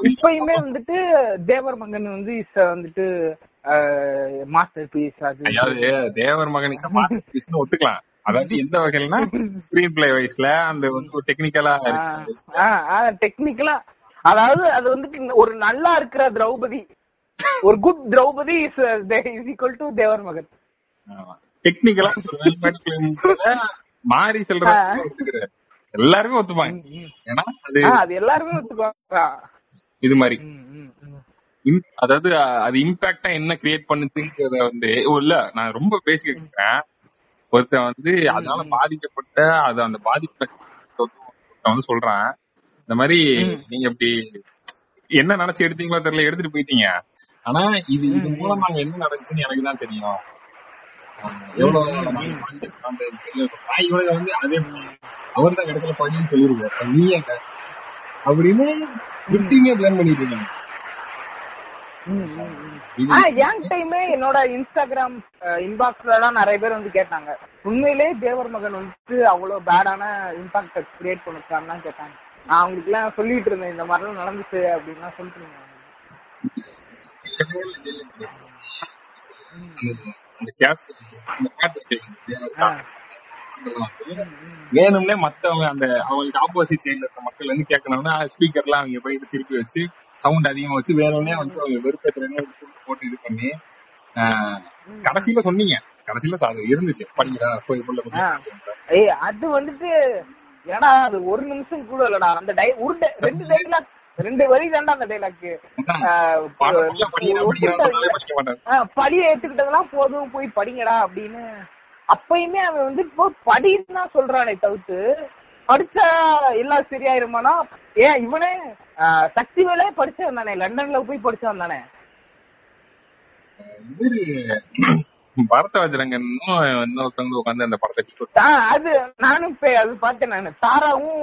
இப்பயுமே வந்துட்டு தேவர் மகன் வந்து இஸ் வந்துட்டு மாஸ்டர் பீஸ் அது தேவர் மகனுக்கு மாஸ்டர் பீஸ்னு ஒத்துக்கலாம். அதாவது எந்த வகையிலனா ஸ்கிரீன் பிளே வைஸ்ல அந்த வந்து ஒரு டெக்னிக்கலா டெக்னிக்கலா அதாவது அது வந்துட்டு ஒரு நல்லா இருக்கிற திரௌபதி. ஒரு good Draupadi is equal to Thevar Magan டெக்னிக்கலா மாறி செல்ற எல்லாருமே ஒத்துப்பாங்க. ஏன்னா அது எல்லாருமே ஒத்துக்குவாங்க. இது மாதிரி. அதாவது அது இம்பாக்டா என்ன கிரியேட் பண்ணுதுங்கிறத வந்து இல்ல நான் ரொம்ப பேசி கேட்கிறேன் ஒருத்தன் வந்து அதனால பாதிக்கப்பட்ட அது அந்த பாதிப்பை வந்து சொல்றான். இந்த மாதிரி நீங்க இப்படி என்ன நினைச்சு எடுத்தீங்களோ தெரியல எடுத்துட்டு போயிட்டீங்க. ஆனா இது இது மூலமா என்ன நடந்துச்சுன்னு எனக்கு தான் தெரியும். எவ்வளவு வந்து அதே அவர் தான் இடத்துல படின்னு நீ அப்படின்னு விக்டிமே பிளான் பண்ணிட்டு இருக்காங்க. டைமே என்னோட இன்ஸ்டாகிராம் இன்பாக்ஸ்ல எல்லாம் நிறைய பேர் வந்து கேட்டாங்க. உண்மையிலே தேவர் மகன் வந்துட்டு அவ்வளவு பேடான இம்பாக்ட் கிரியேட் பண்ணிருக்கான்னு தான் கேட்டாங்க. நான் அவங்களுக்கு எல்லாம் சொல்லிட்டு இருந்தேன் இந்த மாதிரிலாம் நடந்துச்சு அப்படின்லாம் சொல்லிட்டு இருந்தேன் அந்த- அந்த கேஸ்ட் அந்த பாட்டு வேணும்னே மத்தவங்க அந்த அவங்களுக்கு ஆப்போசிட் சைடுல இருக்க மக்கள் வந்து கேட்கணும்னா ஸ்பீக்கர்லாம் அவங்க போயிட்டு திருப்பி வச்சு சவுண்ட் அதிகமா வச்சு வேணும்னே வந்து அவங்க வெறுப்பேற்றுறேன்னு போட்டு இது பண்ணி ஆஹ், கடைசியில சொன்னீங்க. கடைசியில அது இருந்துச்சு. படிக்கிறா போய் உள்ள ஏய் அது வந்துட்டு ஏன்னா அது ஒரு நிமிஷம் கூட இல்லடா. அந்த டை ஒரு ரெண்டு டைலாக் ரெண்டு வரி தான்டா அந்த டைலாக் படிக்கிறா படிக்கிறா படிக்க மாட்டாங்க படியை ஏத்துக்கிட்டதெல்லாம் போதும் போய் படிங்கடா அப்படின்னு. அப்பயுமே அவன் வந்து இப்போ படின்னு தான் சொல்றானே தவிர்த்து படிச்சா எல்லாம் சரியாயிருமானா? ஏன் இவனே சக்தி வேலையே படிச்சவன் தானே லண்டன்ல போய் படிச்சவன் தானே இவரு (clears throat) பரதவஜரங்கன்னும் இன்னொருத்தவங்க உட்காந்து அந்த படத்தை அது நானும் அது பார்த்தேன் நானு. தாராவும்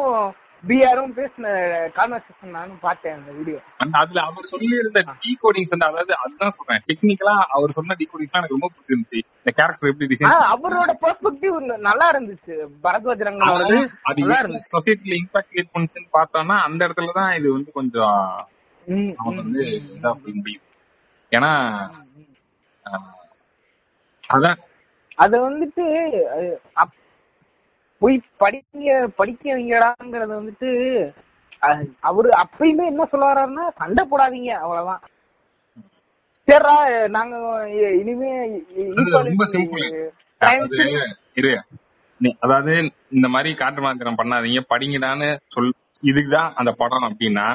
பிஆரும் பேசின கான்வர்சேஷன் நானும் பார்த்தேன் அந்த வீடியோ அந்த அதுல அவர் சொல்லி இருந்த டீ கோடிங்ஸ் வந்து அதாவது அதுதான் சொல்றேன். டெக்னிக்கலா அவர் சொன்ன டீ கோடிங்ஸ் எனக்கு ரொம்ப பிடிச்சிருந்துச்சு. இந்த கேரக்டர் எப்படி டிசைன் அவரோட பெர்ஸ்பெக்டிவ் நல்லா இருந்துச்சு. பரத்வாஜரங்கனோடது அது நல்லா இருந்துச்சு. சொசைட்டில இம்பாக்ட் கிரியேட் பண்ணுச்சுன்னு பார்த்தோம்னா அந்த இடத்துல தான் இது வந்து கொஞ்சம் ம், வந்து இதா முடியும் ஏன்னா அதான். அது வந்துட்டு போய் படிக்க படிக்க வைங்கடாங்கிறது வந்துட்டு அவரு அப்பயுமே என்ன சொல்ல வர்றாருன்னா சண்டை போடாதீங்க அவ்வளவுதான். சரிடா நாங்க இனிமே ரொம்ப. அதாவது இரு. நீ அதாவது இந்த மாதிரி காட்டு மாத்திரம் பண்ணாதீங்க படிங்கடான்னு சொல் இதுக்குதான் அந்த படம் அப்படின்னா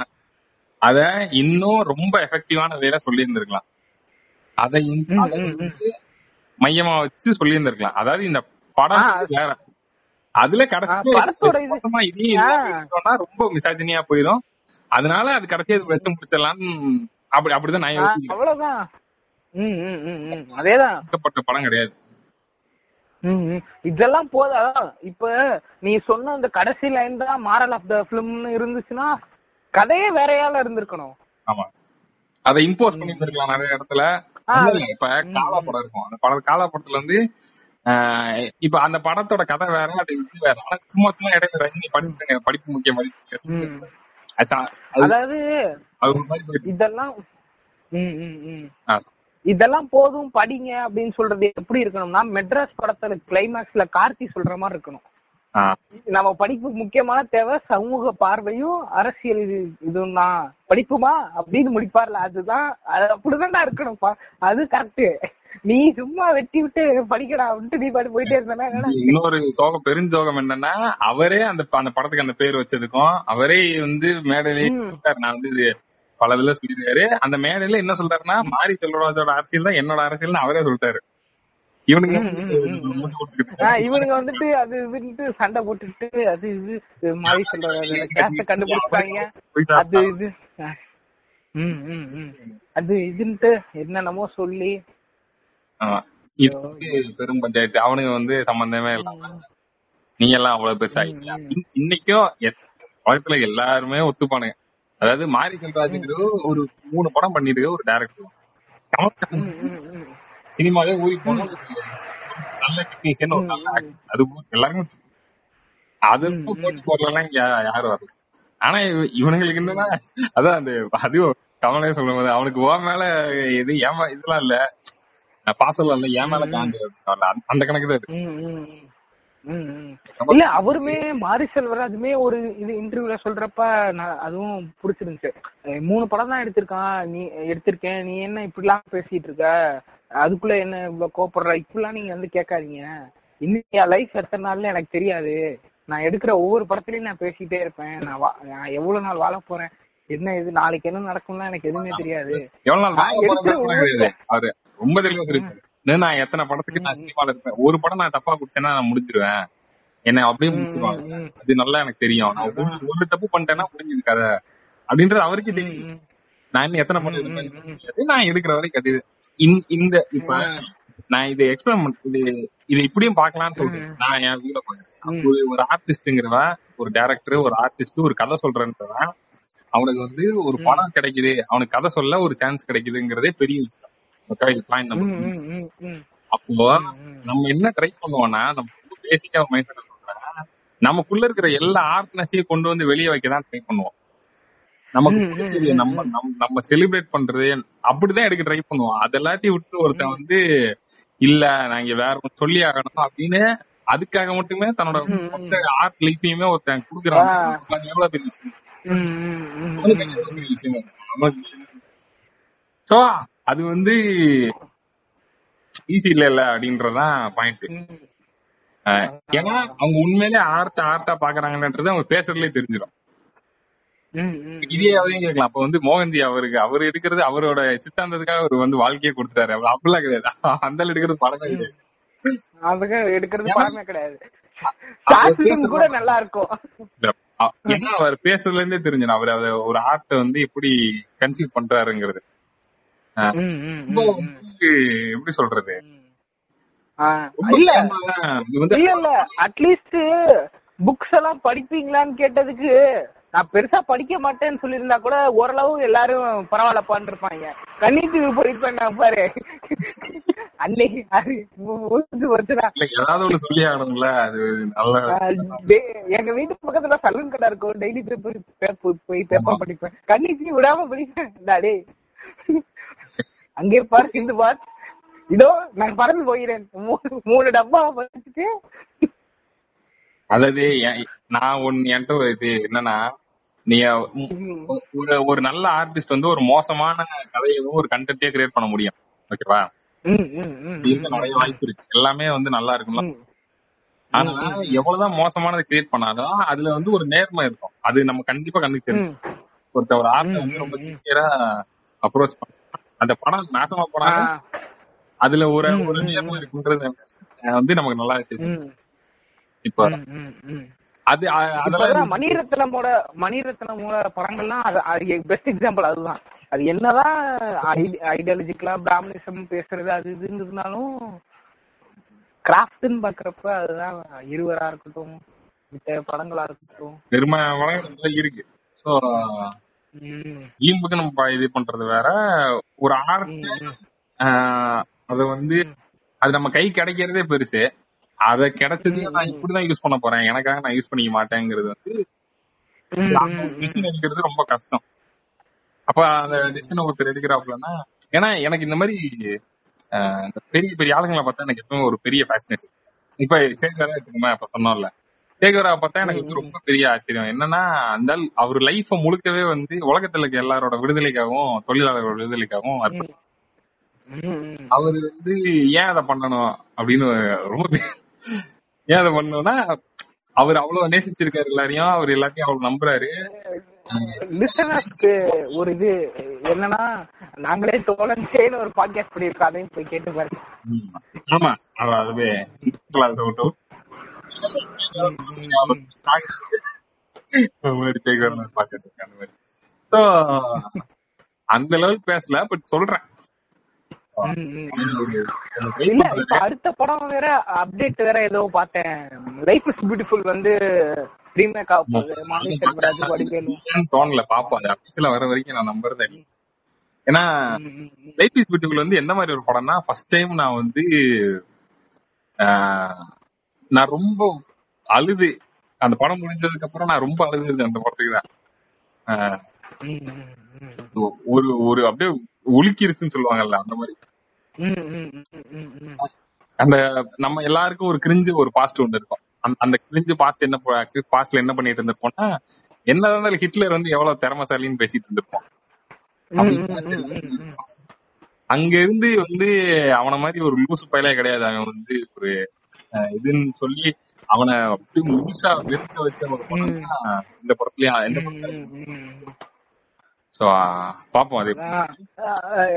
அத இன்னும் ரொம்ப எஃபெக்டிவான வேலை சொல்லி இருந்திருக்கலாம் அதை மையமா வச்சு சொல்லி இருந்திருக்கலாம் அதாவது இந்த படம் வேற அதுல கடைசி ரொம்ப மிசாஜினியா போயிடும் அதனால அது கடைசியா இது வச்சு முடிச்சிடலாம்னு அப்படி அப்படிதான் நான் யோசிக்கிறேன். அவ்வளவுதான். அதேதான். படம் கிடையாது. இதெல்லாம் போதா இப்ப நீ சொன்ன அந்த கடைசி லைன் தான் மாரல் ஆஃப் த பிலிம்னு இருந்துச்சுன்னா கதையே வேறையால இருந்திருக்கணும். ஆமா. அதை இம்போஸ் பண்ணி இருந்திருக்கலாம் நிறைய இடத்துல. இப்ப காலா படம் இருக்கும். அந்த படம் காலா படத்துல வந்து இப்ப அந்த படத்தோட கதை வேற அது இது வேற. ஆனா சும்மா சும்மா இடையில ரஜினி படிச்சுங்க படிப்பு முக்கியம் படிப்பு அதாவது இதெல்லாம் இதெல்லாம் போதும் படிங்க அப்படின்னு சொல்றது எப்படி இருக்கணும்னா மெட்ராஸ் படத்துல கிளைமேக்ஸ்ல கார்த்தி சொல்ற மாதிரி இருக்கணும். நம்ம படிப்பு முக்கியமான தேவை சமூக பார்வையும் அரசியல் இது- இதுவும் தான் படிப்புமா? அப்படின்னு முடிப்பார்ல. அதுதான் அது அப்படிதான்டா இருக்கணும்ப்பா. அது கரெக்ட் நீ சும்மா வெட்டி விட்டு படிக்கடா அப்படின்ட்டு நீ பாட்டு போயிட்டே இருந்தா? இன்னொரு சோகம் பெருஞ்சோகம் என்னன்னா அவரே அந்த அந்த படத்துக்கு அந்த பேர் வச்சதுக்கும் அவரே வந்து மேடையிலே. நான் வந்து இது பல இதுல சொல்லிருக்காரு அந்த மேடையில என்ன சொல்றாருன்னா மாரி செல்வராஜோட அரசியல் தான் என்னோட அரசியல்னு அவரே சொல்லிட்டாரு இருக்காரு. இவனுங்க வந்துட்டு அது இதுன்ட்டு சண்டை போட்டுட்டு அது இது மாதிரி சொல்றாரு கண்டுபிடிச்சாங்க. அது இது. அது இதுன்ட்டு என்னென்னமோ சொல்லி. இது வந்து பெரும் பஞ்சாயத்து. அவனுங்க வந்து சம்பந்தமே இல்லாம நீ எல்லாம் அவ்வளவு பெருசா இல்லையா? இன்- இன்னைக்கும் உலகத்துல எல்லாருமே ஒத்துப்பானுங்க. அதாவது மாரி செல்வராஜுங்கிற ஒரு மூணு படம் பண்ணிருக்கு ஒரு டேரக்டர். சினிமாவே ஊறி போன நல்ல டெக்னீஷியன் ஒரு நல்ல. அது எல்லாருமே அது போட்டி போடலாம் யாரும் வரல. ஆனா இவ- இவனுங்களுக்கு என்னன்னா அதான் அந்த அதுவும் கமலே சொல்லும் போது அவனுக்கு ஓ மேல எது ஏமா இதெல்லாம் இல்ல. நான் பாசம் இல்ல ஏன் மேல அப்படின்னால அந்த- கணக்கு தான். இல்ல அவருமே மாரி செல்வராஜுமே ஒரு இது இன்டர்வியூல சொல்றப்ப நான் அதுவும் பிடிச்சிருந்துச்சு. மூணு படம் தான் எடுத்திருக்கான். நீ எடுத்திருக்கேன். நீ என்ன இப்படிலாம் பேசிட்டு இருக்க? அதுக்குள்ள என்ன இவ்வளவு கோபப்படுற இப்படிலாம் நீங்க வந்து கேட்காதீங்க. என் லைஃப் எத்தனை நாள்ல எனக்கு தெரியாது. நான் எடுக்கிற ஒவ்வொரு படத்துலயும் நான் பேசிட்டே இருப்பேன். நான் நான் எவ்வளவு நாள் வாழ போறேன்? என்ன இது? நாளைக்கு என்ன நடக்கும்லாம் எனக்கு எதுவுமே தெரியாது. அவரு ரொம்ப தெளிவா சொல்லிருப்பாரு நான் எத்தனை படத்துக்கு நான் சினிமால இருப்பேன்? ஒரு படம் நான் தப்பா குடிச்சேன்னா நான் முடிச்சிருவேன். என்ன அப்படியே முடிச்சிருவாங்க. அது நல்லா எனக்கு தெரியும். நான் ஒரு தப்பு பண்ணிட்டேன்னா முடிஞ்சது கதை. அப்படின்றது அவருக்கே தெரியும். நான் இன்னும் எத்தனை படம் எடுப்பேன். நான் எடுக்கிற வரைக்கும் அது இந்த- இப்ப நான் இது எக்ஸ்பிளைன் இது இது இப்படியும் பார்க்கலாம்னு சொல்றேன் நான் என் வீட பாக்குறேன் ஒரு ஒரு ஆர்டிஸ்ட்ங்கிறவன் ஒரு டைரக்டர் ஒரு ஆர்டிஸ்ட் ஒரு கதை சொல்றேன்றவன் அவனுக்கு வந்து ஒரு படம் கிடைக்குது அவனுக்கு கதை சொல்ல ஒரு சான்ஸ் கிடைக்குதுங்கிறதே பெரிய விஷயம். Okay point number. அப்போ. நம்ம என்ன ட்ரை பண்ணுவோம்னா நம்ம பேசிக்கா மைண்ட் சொல்றேன். நமக்குள்ள இருக்கிற எல்லா ஆர்ட்னஸையும் கொண்டு வந்து வெளியே வைக்க தான் ட்ரை பண்ணுவோம். நமக்கு பிடிச்சது நம்ம நம்ம செலிப்ரேட் பண்றது அப்படிதான் எடுக்க ட்ரை பண்ணுவோம். அது எல்லாத்தையும் விட்டு ஒருத்தன் வந்து இல்ல நான் இங்க வேற ஒண்ணு சொல்லி ஆகணும் அப்படின்னு அதுக்காக மட்டுமே தன்னோட. மொத்த ஆர்ட் லைஃபையுமே ஒருத்தன் குடுக்குறான். எவ்வளவு பெரிய விஷயம்? சோ அது வந்து ஈஸி இல்ல இல்ல அப்படின்றதுதான் பாயிண்ட். ஏன்னா அவங்க உண்மையிலே ஆர்ட் ஆர்ட்டா பாக்குறாங்கன்றது அவங்க பேசுறதுலயே தெரிஞ்சிடும். இதே அதையும் கேட்கலாம். அப்ப வந்து மோகன்ஜி அவருக்கு அவர் எடுக்கிறது அவரோட சித்தாந்தத்துக்காக அவர் வந்து வாழ்க்கையே கொடுத்துட்டாரு. அப்படிலாம் கிடையாது. அந்த எடுக்கிறது படமே கிடையாது. அதுக்கு எடுக்கிறது படமே கிடையாது. கூட நல்லா இருக்கும். ஏன்னா அவர் பேசுறதுல இருந்தே தெரிஞ்சிடும் அவர் அத ஒரு ஆர்ட்டை வந்து எப்படி கன்சீவ் பண்றாருங்கிறது. எப்படி சொல்றது? இல்ல. இல்ல அட்லீஸ்ட் புக்ஸ் எல்லாம் படிப்பீங்களான்னு கேட்டதுக்கு நான் பெருசா படிக்க மாட்டேன்னு சொல்லியிருந்தா கூட ஓரளவு எல்லாரும் பரவாயில்லப்பான்னு இருப்பாங்க கன்னித்தீவு படிப்பேன் நான் பாரு? அன்னைக்கு எங்க வீட்டு பக்கத்துல சலூன் கடை இருக்கும். டெய்லி பேப்பர் பேப்பர் போய் பேப்பர் படிப்பேன். கன்னிக்கு விடாம படிப்பேன். டேய். அங்கே பார் இந்த பார். இதோ நான் பறந்து போகிறேன் மூணு டப்பா படிச்சுட்டு அதாவது நான் ஒன்னு என்கிட்ட இது என்னன்னா நீங்க ஒ- ஒரு ஒரு நல்ல ஆர்டிஸ்ட் வந்து ஒரு மோசமான கதையவும் ஒரு கண்டென்ட்டே கிரியேட் பண்ண முடியும். ஓகேவா நிறைய வாய்ப்பு இருக்கு. எல்லாமே வந்து நல்லா இருக்கும்ல. ஆனா எவ்வளவுதான் மோசமானதை கிரியேட் பண்ணாலும் அதுல வந்து ஒரு நேர்மை இருக்கும். அது நம்ம கண்டிப்பா கண்ணுக்கு தெரியும். ஒருத்த ஒரு ஆர்ட்ட வந்து ரொம்ப. சின்சியரா அப்ரோச் பண்ண அந்த படம் நாசமா ஆ, அதுல ஒரு ஒரு நேர்மை. இருக்குன்றது வந்து நமக்கு நல்லா தெரியும் இப்ப. அது அதெல்லாம் மணிரத்னமோட மணிரத்னமோட படங்கள்லாம் அது பெஸ்ட் எக்ஸாம்பிள் அதுதான். அது என்னதான் ஐடியாலஜிக்கலா பிராமணிசம் பேசுறது அது இதுங்கிறதுனாலும் கிராஃப்ட்னு பாக்குறப்ப அதுதான் இருவரா இருக்கட்டும் மித்த படங்களா இருக்கட்டும். பெருமை வளங்கள் இருக்கு. ம், ஈம்புக்கு நம்ம இது பண்றது வேற. ஒரு ஆர்ட். அது வந்து அது நம்ம கை கிடைக்கிறதே பெருசு. அத கிடைச்சது நான் இப்படிதான் யூஸ் பண்ண போறேன். எனக்காக நான் யூஸ் பண்ணிக்க மாட்டேங்கிறது வந்து. டிசிஷன் எடுக்கிறது ரொம்ப கஷ்டம். அப்ப அந்த டிசிஷன் ஒருத்தர் எடுக்கிறாப்லன்னா ஏன்னா எனக்கு இந்த மாதிரி இந்த பெரிய பெரிய ஆளுங்களை பார்த்தா எனக்கு எப்பவுமே ஒரு பெரிய ஃபேசினேஷன் இப்ப சேகரா எடுத்துக்கோமே அப்ப சொன்னோம்ல. சேகரா பார்த்தா எனக்கு வந்து ரொம்ப பெரிய ஆச்சரியம். என்னன்னா அந்த அவர் லைஃப முழுக்கவே வந்து உலகத்துல இருக்க எல்லாரோட விடுதலைக்காகவும் தொழிலாளர்களோட விடுதலைக்காகவும் அர்ப்பணி- ம், ம். அவர் வந்து ஏன் அதை பண்ணணும் அப்படின்னு ரொம்ப பெரிய- ஏன் அதை பண்ணணும்னா அவர் அவ்வளவு நேசிச்சிருக்காரு எல்லாரையும் அவர் எல்லாத்தையும் அவ்வளவு நம்புறாரு. ஒரு இது என்னன்னா நாங்களே தோழன் சேன்னு ஒரு பாட்காஸ்ட் பண்ணியிருக்கோம் அதையும் போய் கேட்டு பாருங்க. ஆமா அதுவே. அந்த மாதிரி. சோ அந்த லெவல் பேசல பட் சொல்றேன் ம், ம். ஒரு- ஒரு try இல்ல. இப்ப அடுத்த படம் வேற அப்டேட் வேற ஏதோ பார்த்தேன் லைஃப் இஸ் பியூட்டிஃபுல் வந்து ரீமேக் ஆக போகுது மாநில செல்வராஜ் வடிவேலு தோணல பாப்போம் அது அபிஷியலா வர வரைக்கும் நான் நம்புறதே. ஏன்னா. லைஃப் இஸ் பியூட்டிஃபுல் வந்து எந்த மாதிரி ஒரு படம்னா ஃபர்ஸ்ட் டைம் நான் வந்து நான் ரொம்ப அழுது அந்த படம் முடிஞ்சதுக்கு அப்புறம் நான் ரொம்ப அழுது அந்த படத்துக்கு தான். ஒரு ஒரு அப்படியே உலுக்கிருச்சுன்னு சொல்லுவாங்கல்ல அந்த மாதிரி. அந்த நம்ம எல்லாருக்கும் ஒரு கிரிஞ்சு ஒரு பாஸ்ட் ஒன்று இருக்கும். அந்த- கிரிஞ்சு பாஸ்ட் என்ன பாஸ்ட்ல என்ன பண்ணிட்டு இருந்திருப்போம்னா என்னதான் இருந்தாலும் ஹிட்லர் வந்து எவ்வளவு திறமசாலின்னு பேசிட்டு இருந்திருப்போம். அங்க இருந்து வந்து அவன மாதிரி ஒரு லூசு பயிலே கிடையாது. அவன் வந்து ஒரு இதுன்னு சொல்லி அவனை அப்படி முழுசா வெறுக்க வச்ச ஒரு படம் இந்த படத்துலயும் எந்த படத்துல சோ பாப்போம் அது.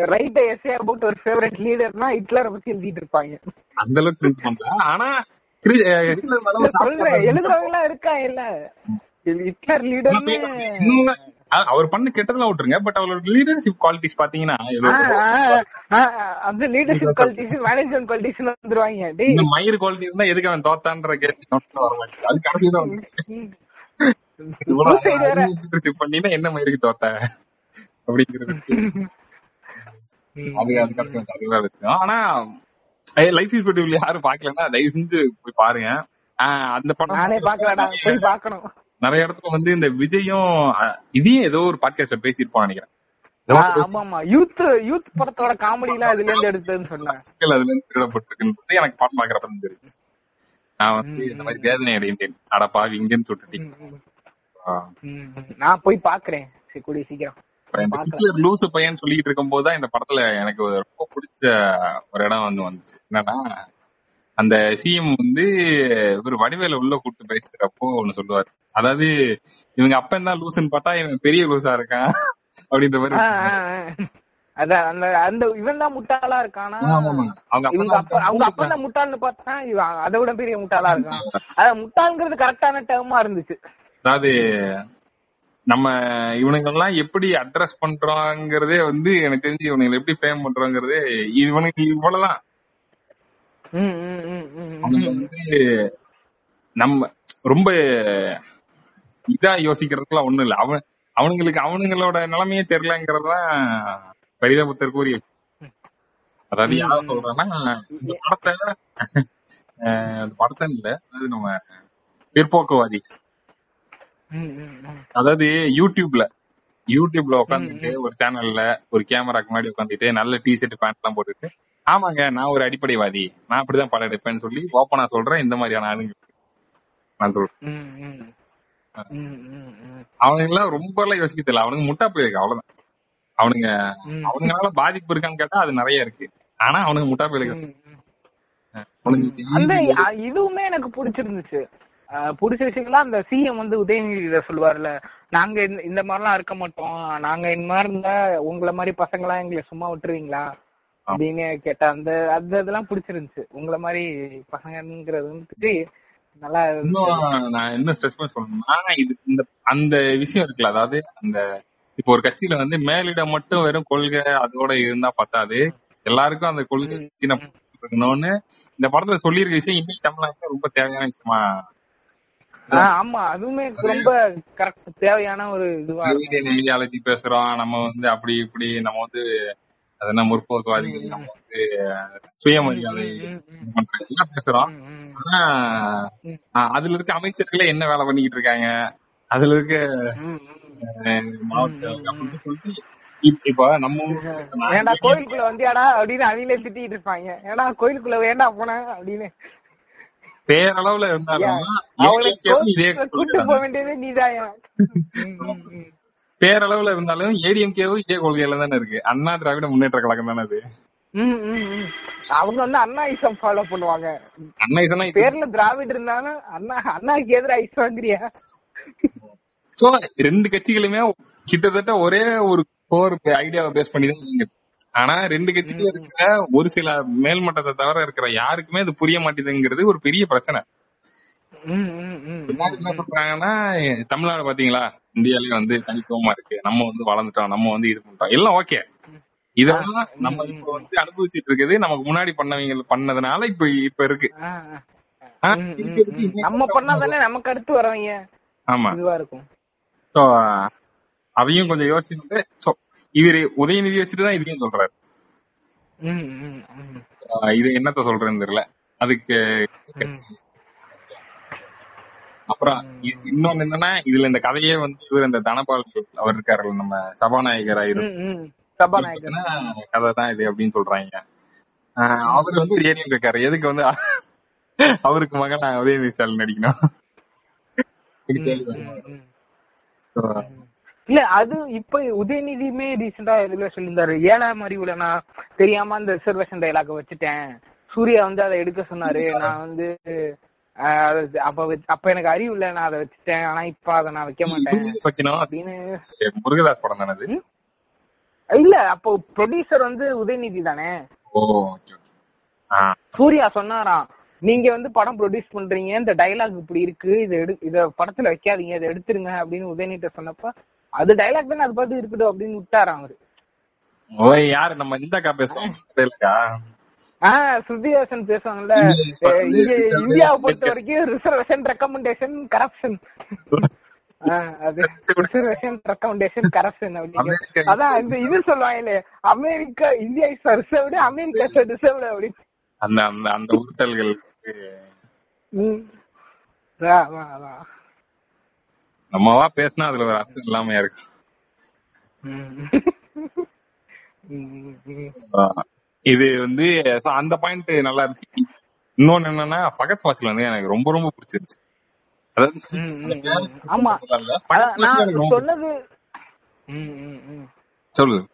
ரைட் எஸ்ஏ அபவுட் ஒரு ஃபேவரட் லீடர்னா ஹிட்லரை பத்தி எழுதிட்டு இருப்பாங்க. அந்த அளவுக்கு பண்ணல ஆனா எழுதுறவங்க இருக்கா? இல்ல. ஹிட்லர் அ- அவர் பண்ண கெட்டதெல்லாம் விட்டுருங்க. பட் அவரோட லீடர்ஷிப் குவாலிட்டிஸ் பாத்தீங்கன்னா அந்த லீடர்ஷிப் குவாலிட்டிஸ் மேனேஜ்மெண்ட் குவாலிட்டிஸ் வந்துருவாங்க. டேய். இந்த மயிர் குவாலிட்டி இருந்தா எதுக்கு அவன் தோத்தான்ற கேள்வி வர மாட்டேங்குது. அது கடைசி தான் என்ன மயிருக்கு தோத்த? அப்படிங்கிறது. அது அது கடைசி வந்து அது வேற விஷயம். ஆனா லைஃப் இஸ் பியூட்டிஃபுல் யாரும் பாக்கலன்னா தயவு செஞ்சு போய் பாருங்க. அந்த படம் நானே பாக்கலடா போய் பாக்கணும் நிறைய இடத்துல வந்து இந்த விஜயும் இதையும் ஏதோ ஒரு பாட்காஸ்ட்ல பேசியிருப்பான் நினைக்கிறேன். ஆமா ஆமா யூத் யூத் படத்தோட காமெடி எல்லாம் இதுல இருந்து எடுத்ததுன்னு சொன்னேன். அதுல இருந்து திருடப்பட்டிருக்குன்றது எனக்கு படம் பாக்குறப்ப தெரிஞ்சு. நான் வந்து இந்த மாதிரி வேதனை அடைந்தேன். அடப்பாவி இங்கன்னு. ம், நான் போய் பாக்குறேன் சரி கூடிய சீக்கிரம். ஹிட்லர் லூசு பையன் சொல்லிட்டு இருக்கும் போதுதான் இந்த படத்துல எனக்கு ரொம்ப பிடிச்ச ஒரு இடம் வந்து வந்துச்சு. என்னன்னா அந்த சிஎம் வந்து இவர் வடிவேல உள்ள கூப்பிட்டு பேசுறப்போ ஒண்ணு சொல்லுவாரு. அதாவது இவங்க அப்பன் தான் லூசுன்னு பார்த்தா இவன் பெரிய லூசா இருக்கான் அப்படின்ற மாதிரி. அதான் அந்த அந்த இவன் தான் முட்டாளா இருக்கானா? இவங்க அப்பா அப்பா அவங்க அப்பா தான் முட்டாள்னு பார்த்தா இவன் அதை விட பெரிய முட்டாளா இருக்கான். அத முட்டாள்ங்கிறது கரெக்டான டேர்மா இருந்துச்சு. அதாவது நம்ம இவனுங்கெல்லாம் எப்படி அட்ரஸ் பண்றோங்கிறதே வந்து எனக்கு தெரிஞ்சு இவனுங்களை எப்படி ஃப்ரேம் பண்றோங்கிறதே இவனுக்கு இவ்வளவுதான் ம். வந்து நம்ம ரொம்ப இதா யோசிக்கிறதுக்குலாம் ஒண்ணும் இல்ல அவன் அவனுங்களுக்கு அவனுங்களோட நிலைமையே தெரியலங்கிறதுதான் பரிதாபத்திற்குரிய அதாவது ம், யார ம். சொல்றேன்னா இந்த படத்தை படத்தை இல்ல அது நம்ம பிற்போக்குவாதி. அதாவது யூடியூப்ல யூடியூப்ல உட்காந்துட்டு. ஒரு சேனல்ல ஒரு கேமராக்கு முன்னாடி உட்காந்துட்டு நல்ல டி ஷர்ட் பேண்ட் எல்லாம் போட்டுட்டு ஆமாங்க நான் ஒரு அடிப்படைவாதி. நான் அப்படிதான் படம் எடுப்பேன்னு சொல்லி ஓப்பனா சொல்றேன் இந்த மாதிரியான ஆளுங்க. நான் சொல்றேன். அவனுங்க எல்லாம் ரொம்ப எல்லாம் யோசிக்க தெரியல. அவனுங்க முட்டா போயிருக்கு அவ்வளவுதான். அவனுங்க. அவனுங்களால பாதிப்பு இருக்கான்னு கேட்டா அது நிறைய இருக்கு. ஆனா அவனுங்க முட்டா போயிருக்கு இதுவுமே எனக்கு பிடிச்சிருந்துச்சு. பிடிச்ச விஷயங்கள்லாம் அந்த சிஎம் வந்து உதயநிதி சொல்லுவார்ல நாங்க இந்த மாதிரிலாம் இருக்க மாட்டோம். நாங்க இந்த மாதிரி இருந்தா உங்களை மாதிரி பசங்களாம் எங்களை சும்மா விட்டுருவீங்களா? அப்படின்னு கேட்ட அந்த அந்த இதெல்லாம் பிடிச்சிருந்துச்சு. உங்களை மாதிரி பசங்கங்கிறது வந்துட்டு நல்லா நான் என்ன ஸ்ட்ரெஸ் பண்ணி சொல்லணும்னா இது இந்த அந்த விஷயம் இருக்குல்ல அதாவது அந்த இப்போ ஒரு கட்சியில வந்து மேலிடம் மட்டும் வெறும் கொள்கை அதோட இருந்தா பத்தாது. எல்லாருக்கும் அந்த கொள்கை. இருக்கணும்னு இந்த படத்துல சொல்லியிருக்க விஷயம் இன்னைக்கு தமிழ்நாட்டுல ரொம்ப தேவையான விஷயமா ஆமா அதுவுமே ரொம்ப கரெக்ட் தேவையான ஒரு இதுவா ஐடியாலஜி பேசுறோம். நம்ம வந்து அப்படி இப்படி நம்ம வந்து அது என்ன முற்போக்குவாதிகள் நம்ம வந்து சுயமரியாதை எல்லாம் பேசுறோம். ஆனா அதுல இருக்க அமைச்சர்களே என்ன வேலை பண்ணிக்கிட்டு இருக்காங்க? அதுல இருக்க மாவட்ட அப்படின்னு சொல்லிட்டு இப்- இப்ப நம்ம ஏன்டா கோயிலுக்குள்ள வந்தியாடா அப்படின்னு அவங்களே திட்டிட்டு இருப்பாங்க. ஏடா கோயிலுக்குள்ள வேண்டா போன அப்படின்னு. பேரளவுல இருந்தாலும் பேரளவுல இருந்தாலும் ஏடிஎம்கேவும் இதே கொள்கையில தானே இருக்கு. அண்ணா திராவிட முன்னேற்ற கழகம் தானே அது. அவங்க வந்து அண்ணா ஐசம் ஃபாலோ பண்ணுவாங்க. அண்ணா இசனா பேர்ல திராவிட இருந்தாலும் அண்ணா அண்ணாக்கு எதிர ஐஸ் வாங்குறியா? சோ ரெண்டு கட்சிகளுமே கிட்டத்தட்ட ஒரே ஒரு கோர் ஐடியாவை பேஸ் பண்ணி தான் ஆனா ரெண்டு கட்சிகள் இருக்கிற ஒரு சில மேல்மட்டத்தை தவிர இருக்கிற யாருக்குமே அது புரிய மாட்டேதுங்கிறது ஒரு பெரிய பிரச்சனை. என்ன சொல்றாங்கன்னா தமிழ்நாடு பாத்தீங்களா? இந்தியாலயே வந்து தனித்துவமா இருக்கு. நம்ம வந்து வளர்ந்துட்டோம் நம்ம வந்து இது பண்ணிட்டோம். எல்லாம் ஓகே. இதெல்லாம் நம்ம இப்ப வந்து அனுபவிச்சிட்டு இருக்குது. நமக்கு முன்னாடி பண்ணவங்க பண்ணதுனால இப்ப இப்ப இருக்கு. நம்ம பண்ணாதானே நமக்கு அடுத்து வரவங்க ஆமா. இதுவா இருக்கும். சோ அதையும் கொஞ்சம் யோசிச்சுட்டு இவரு உதயநிதி வச்சுட்டு தான் இதையும் சொல்றாரு இது என்னத்த சொல்றேன்னு தெரியல. அதுக்கு. அப்புறம் இன்னொன்னு என்னன்னா இதுல இந்த கதையே வந்து இவர் இந்த தனபால் அவர் இருக்காருல்ல நம்ம சபாநாயகரா. சபாநாயகர். கதை தான் இது அப்படின்னு சொல்றாங்க. அவர் வந்து ஒரு கேட்காரு எதுக்கு வந்து அவருக்கு மகன் உதயநிதி ஸ்டாலின் நடிக்கணும்? இல்ல அது இப்ப உதயநிதியுமே ரீசெண்டா இதுல சொல்லியிருந்தாரு. ஏழாம் அறிவுல நான் தெரியாம அந்த ரிசர்வேஷன் டைலாக வச்சுட்டேன். சூர்யா வந்து அதை எடுக்க சொன்னாரு. நான் வந்து அப்ப அப்ப எனக்கு அறிவு இல்ல நான் அதை வச்சுட்டேன். ஆனா இப்ப அதை நான் வைக்க மாட்டேன். அப்படின்னு. முருகதாஸ் படம் தானே? இல்ல அப்போ ப்ரொடியூசர் வந்து உதயநிதி தானே? சூர்யா சொன்னாராம் நீங்க வந்து படம் ப்ரொடியூஸ் பண்றீங்க இந்த டைலாக் இப்படி இருக்கு இதை எடு இத படத்துல வைக்காதீங்க இதை எடுத்துருங்க அப்படின்னு உதயநிதி சொன்னப்ப அது டைலாக் தானே அது பார்த்து இருக்கட்டும் அப்படின்னு விட்டாராம் அவரு. ஓய் யாரு? நம்ம இந்தாக்கா பேசுவோம். இல்லக்கா ஆஹ் ஸ்ருதிஹாசன் பேசுவாங்கல்ல. இங்க இந்தியாவை பொறுத்த வரைக்கும் ரிசர்வேஷன் ரெக்கமெண்டேஷன் கரப்ஷன் அது ரிசர்வேஷன் ரெக்கமெண்டேஷன் கரப்ஷன் அப்படின்னு அதான் இந்த இது சொல்லுவாங்களே America India is reserved America is reserved அப்படின்னு. அந்த அந்த அந்த உருட்டல்கள் ம். அதான், அதான், அதான். நம்மவா பேசினா அதுல ஒரு அர்த்தம் இல்லாம இருக்கு. (laughs) இது வந்து அந்த பாயிண்ட் நல்லா இருந்துச்சு. இன்னொன்னு என்னன்னா ஃபகத் ஃபாசில் வந்து எனக்கு ரொம்ப ரொம்ப பிடிச்சிருச்சு. சொல்லு.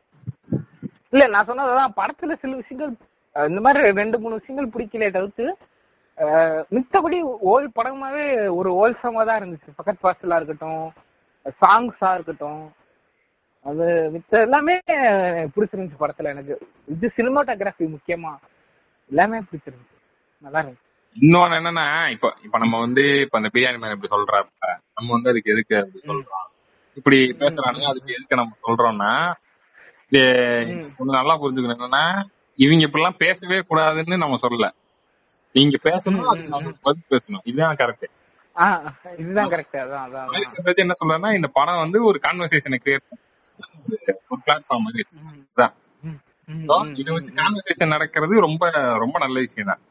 இல்ல நான் சொன்னதுதான் படத்துல சில விஷயங்கள் இந்த மாதிரி ரெண்டு மூணு விஷயங்கள் பிடிக்கல தவிர்த்து மித்தபடி ஓல் படமாவே ஒரு ஓல்சமா தான் இருந்துச்சு. பக்கத் பாசலா இருக்கட்டும் சாங்ஸா இருக்கட்டும். அது மித்த எல்லாமே பிடிச்சிருந்துச்சு படத்துல எனக்கு. இது சினிமாட்டோகிராஃபி முக்கியமா எல்லாமே பிடிச்சிருந்துச்சு. நல்லா இருந்துச்சு. இன்னொன்னு என்னன்னா இப்ப இப்ப நம்ம வந்து இப்ப அந்த பிரியாணி மேல இப்படி சொல்றப்ப நம்ம வந்து அதுக்கு எதுக்கு அப்படி சொல்றோம்? இப்படி பேசுறானுங்க அதுக்கு எதுக்கு நம்ம சொல்றோம்னா இது. ஒண்ணு நல்லா புரிஞ்சுக்கணும். என்னன்னா இவங்க இப்படி எல்லாம் பேசவே கூடாதுன்னு நம்ம சொல்லல. நீங்க பேசணும் அதுக்கு பதில் பேசணும். இதுதான் கரெக்ட் ஆ இதுதான் கரெக்ட் அதான் அதான் என்ன சொல்றேன்னா இந்த படம் வந்து ஒரு கான்வர்சேஷனை கிரியேட் ஒரு பிளாட்ஃபார்ம் மாதிரி ம், இதை வச்சு கான்வர்சேஷன் நடக்கிறது ரொம்ப ரொம்ப நல்ல விஷயம் தான்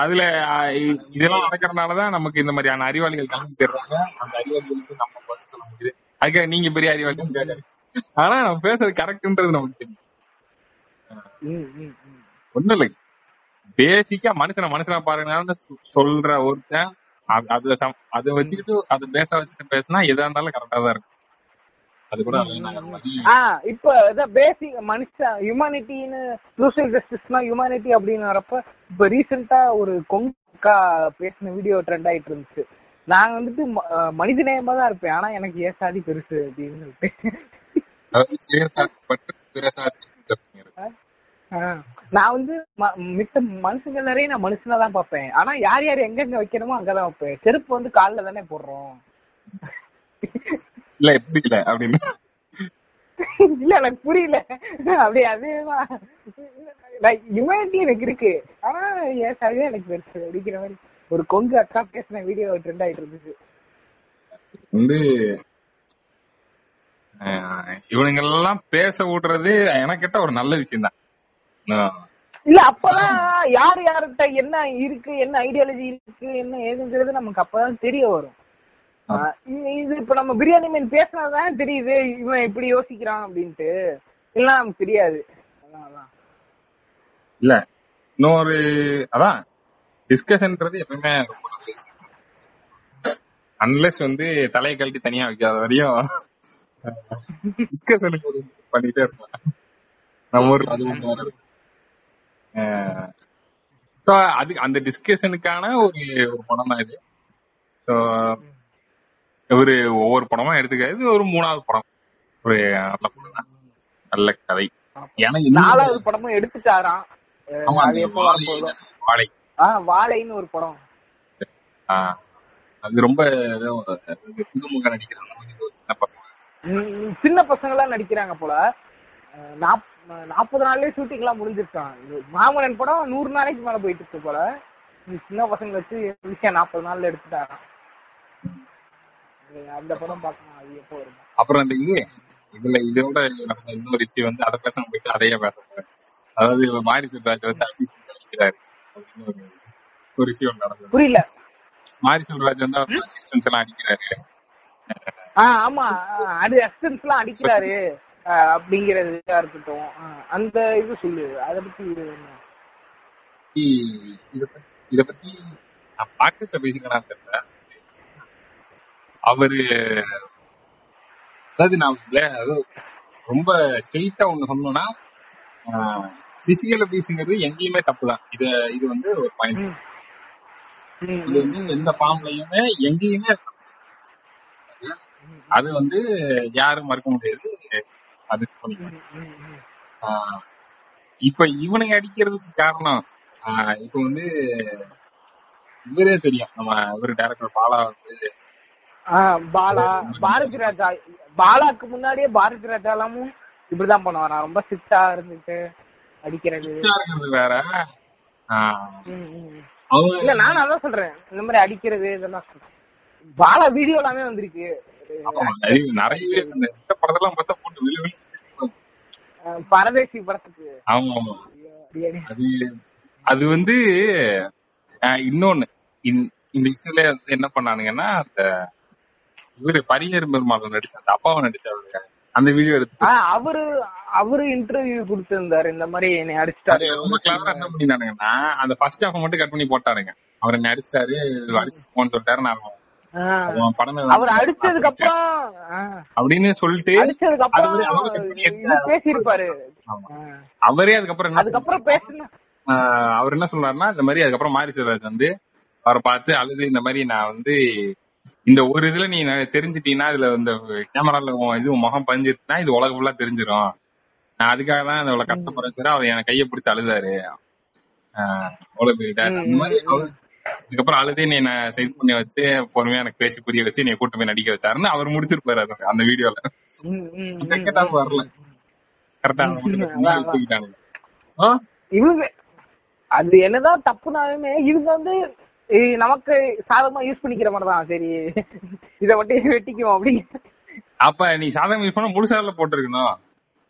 அதுல இதெல்லாம் நடக்கிறதுனாலதான் நமக்கு இந்த மாதிரியான அறிவாளிகள் கலந்து தர்றாங்க அந்த அறிவாளிகளுக்கு நம்ம பதில் சொல்ல முடியுது. அதுக்காக நீங்க பெரிய அறிவாளின்னு கேட்காது ஆனா நம்ம பேசுறது கரெக்ட்ன்றது நமக்கு தெரியும். ஒண்ணும் இல்லை பேசிக்கா மனுஷனை மனுஷனா பாருங்கன்னு சொ- சொல்ற ஒருத்தன் அது- அது சம்- அதை வச்சுக்கிட்டு அதை பேச வச்சுட்டு பேசினா எதா இருந்தாலும் கரெக்டா தான் இருக்கும். அது கூட மாதிரி ஆ இப்ப இதான் பேசிக் மனுஷன் ஹியூமனிட்டின்னு சோசியல் ஜஸ்டிஸ்னா ஹியூமனிட்டி அப்படின்னு வரப்ப இப்ப ரீசெண்டா ஒரு கொங்கா பேசின வீடியோ ட்ரெண்ட் ஆயிட்டு இருந்துச்சு. நான் வந்துட்டு ம- அஹ் மனித நேயமா தான் இருப்பேன். ஆனா எனக்கு ஏன் சாதி பெருசு அப்படின்னு சொல்லிட்டு. அதாவது பற்று நான் வந்து மித்த மனுஷங்க நிறைய நான் மனுஷனா தான் பார்ப்பேன். ஆனா யார் யார் எங்கெங்க வைக்கணுமோ அங்கதான் வைப்பேன். செருப்பு வந்து கால்ல தானே போடுறோம். இல்ல புரியல அப்படின்னு இல்ல. எனக்கு புரியல. அப்படியே அதேதான் ஹியூமனிட்டி எனக்கு இருக்கு. ஆனா என் சரியா எனக்கு பெருசு அடிக்கிற மாதிரி. ஒரு கொங்கு அக்கா பேசின வீடியோ ட்ரெண்ட் ஆயிட்டு இருந்துச்சு. வந்து அஹ், இவனுங்கெல்லாம் பேச விடுறது எனக்கு கேட்ட ஒரு நல்ல விஷயம் தான் இல்ல அப்பதான் யார் யார்கிட்ட என்ன இருக்கு என்ன ஐடியாலஜி இருக்கு என்ன ஏதுங்கிறது நமக்கு அப்பதான் தெரிய வரும். இது- இப்ப நம்ம பிரியாணி மீன் பேசினாதான் தெரியுது இவன் இப்படி யோசிக்கிறான் அப்படின்ட்டு. இல்ல நமக்கு தெரியாது. இல்ல இன்னொரு அதான் டிஸ்கஷன்ன்றது எப்பவுமே அன்லெஸ் வந்து தலையை கழட்டி தனியா வைக்காத வரையும் டிஸ்கஷனுக்கு ஒரு பண்ணிட்டே இருப்பேன். நம்ம ஊர்ல அது so அது அந்த டிஸ்கஷனுக்கான ஒரு ஒரு படம் தான் இது. ஸோ ஒரு ஒவ்வொரு படமா எடுத்துக்காது இது ஒரு மூணாவது படம். ஒரு நல்ல படம் தான். நல்ல கதை. இன்னும் நாலாவது படமும் எடுத்துட்டாராம். வாழை. வாழைன்னு ஒரு படம். அது ரொம்ப புதுமுக நடிக்கிற அந்த மாதிரி ஒரு சின்ன பசங்க எல்லாம் நடிக்கிறாங்க போல. நாற்பது நாள்லயே ஷூட்டிங் எல்லாம் முடிஞ்சிருக்கான் இது மாமன்னன் படம் நூறு நாளைக்கு மேல போயிட்டு இருக்கு போல. இந்த சின்ன பசங்க வச்சு ஈஸியா நாற்பது நாள்ல எடுத்துட்டாராம். இது அந்த படம் பார்க்கணும் அது எப்போ வரும் அப்புறம் அந்த இது இதுல இதோட நடந்த இன்னொரு விஷயம் வந்து அதை பேச போயிட்டு அதையே பேச போறேன் அதாவது மாரி செல்வராஜ் வந்து அசிஸ்டன்ட் அடிக்கிறாரு ஒரு விஷயம் நடந்தது. புரியல. மாரி செல்வராஜ் வந்து அசிஸ்டன்ஸ் எல்லாம் அடிக்கிறாரு. ஆமா. அது அசிஸ்டன்ஸ் எல்லாம் அடிக்கிறாரு. அப்படிங்கறது இருக்கட்டும். அந்த இது சொல்லு. அத பத்தி இது பத்தி நான் பாட்காஸ்ட்ல பேசிக்கலாம் தெரியல. அவரு அதாவது நான் அதாவது ரொம்ப ஸ்ட்ரெயிட்டா ஒண்ணு சொன்னோம்னா பிசிக்கல் அபியூஸ்ங்கிறது எங்கேயுமே தப்பு தான் இது இது வந்து ஒரு பாயிண்ட் இது வந்து எந்த ஃபார்ம்லயுமே எங்கேயுமே. அது வந்து யாரும் மறுக்க முடியாது. அது பண்ணிக்கலாம். ம், ம், ம். ஆஹ் இப்ப இவனுங்க அடிக்கிறதுக்கு காரணம் இப்ப வந்து இவரே தெரியும். நம்ம இவரு டேரக்டர் பாலா வந்து பாலா பாரதி ராஜா. பாலாக்கு முன்னாடியே பாரதி ராஜா எல்லாமும் இப்படிதான் பண்ணுவாராம் ரொம்ப சிட்டா இருந்துட்டு அடிக்கிறது. வேற. இல்ல நானும் அதான் சொல்றேன். இந்த மாதிரி அடிக்கிறது இதெல்லாம். பாலா வீடியோ எல்லாமே வந்திருக்கு. நிறைய இந்த படத்தெல்லாம் பார்த்தா பரதேசி படத்துக்கு. ஆமா ஆமா பிரியாணி. அது அது வந்து இன்னொன்னு இந்த வந்து என்ன பண்ணானுங்கன்னா அந்த இவரு பரியர் பெருமாள் நடிச்ச அந்த அப்பாவை நடிச்சவரு அந்த வீடியோ எடுத்து அவரு அவரு இன்டர்வியூ கொடுத்திருந்தாரு. இந்த மாதிரி என்னை அடிச்சிட்டாரு. ரொம்ப கிளவரா என்ன பண்ணினானுங்கன்னா அந்த ஃபர்ஸ்ட் ஹாஃப் மட்டும் கட் பண்ணி போட்டாருங்க அவர் என்ன அடிச்சிட்டாரு அடிச்சு போன்னு சொல்லிட்டாரு நான் அவர் அடிச்சதுக்கு அப்புறம் அப்படின்னு சொல்லிட்டு பேசியிருப்பாரு. அவரே அதுக்கப்புறம் அதுக்கப்புறம் ஆஹ் அவர் என்ன சொல்றாருன்னா இந்த மாதிரி அதுக்கப்புறம் மாரி செல்வராஜ் வந்து அவரை பார்த்து அழுது இந்த மாதிரி நான் வந்து இந்த ஒரு இதுல நீ தெரிஞ்சிட்டீங்கன்னா இதுல இந்த கேமரால இது முகம் பதிஞ்சிருச்சுன்னா இது உலகம் ஃபுல்லா தெரிஞ்சிரும். நான் அதுக்காக தான் இவ்வளவு கஷ்டப்படுறேன் அவர் என் கையை பிடிச்சு அழுதாரு. அவ்வளவு. அந்த மாதிரி அதுக்கப்புறம் அழுதே நீ என்ன சைட் பண்ணி வச்சு பொறுமையா எனக்கு பேசி புரிய வச்சு நீ கூட்டு போய் நடிக்க வச்சாருன்னு அவர் முடிச்சிருப்பாரு அது. அந்த வீடியோல. வரல. (laughs) கரெக்டா? இவங்க அது என்னதான் தப்புனாலுமே இவங்க வந்து நமக்கு சாதகமா யூஸ் பண்ணிக்கிற மாதிரி தான். சரி இத மட்டும் வெட்டிக்குவோம் அப்படி. அப்ப நீ சாதகம் யூஸ் பண்ண முழுசால போட்டிருக்கணும்.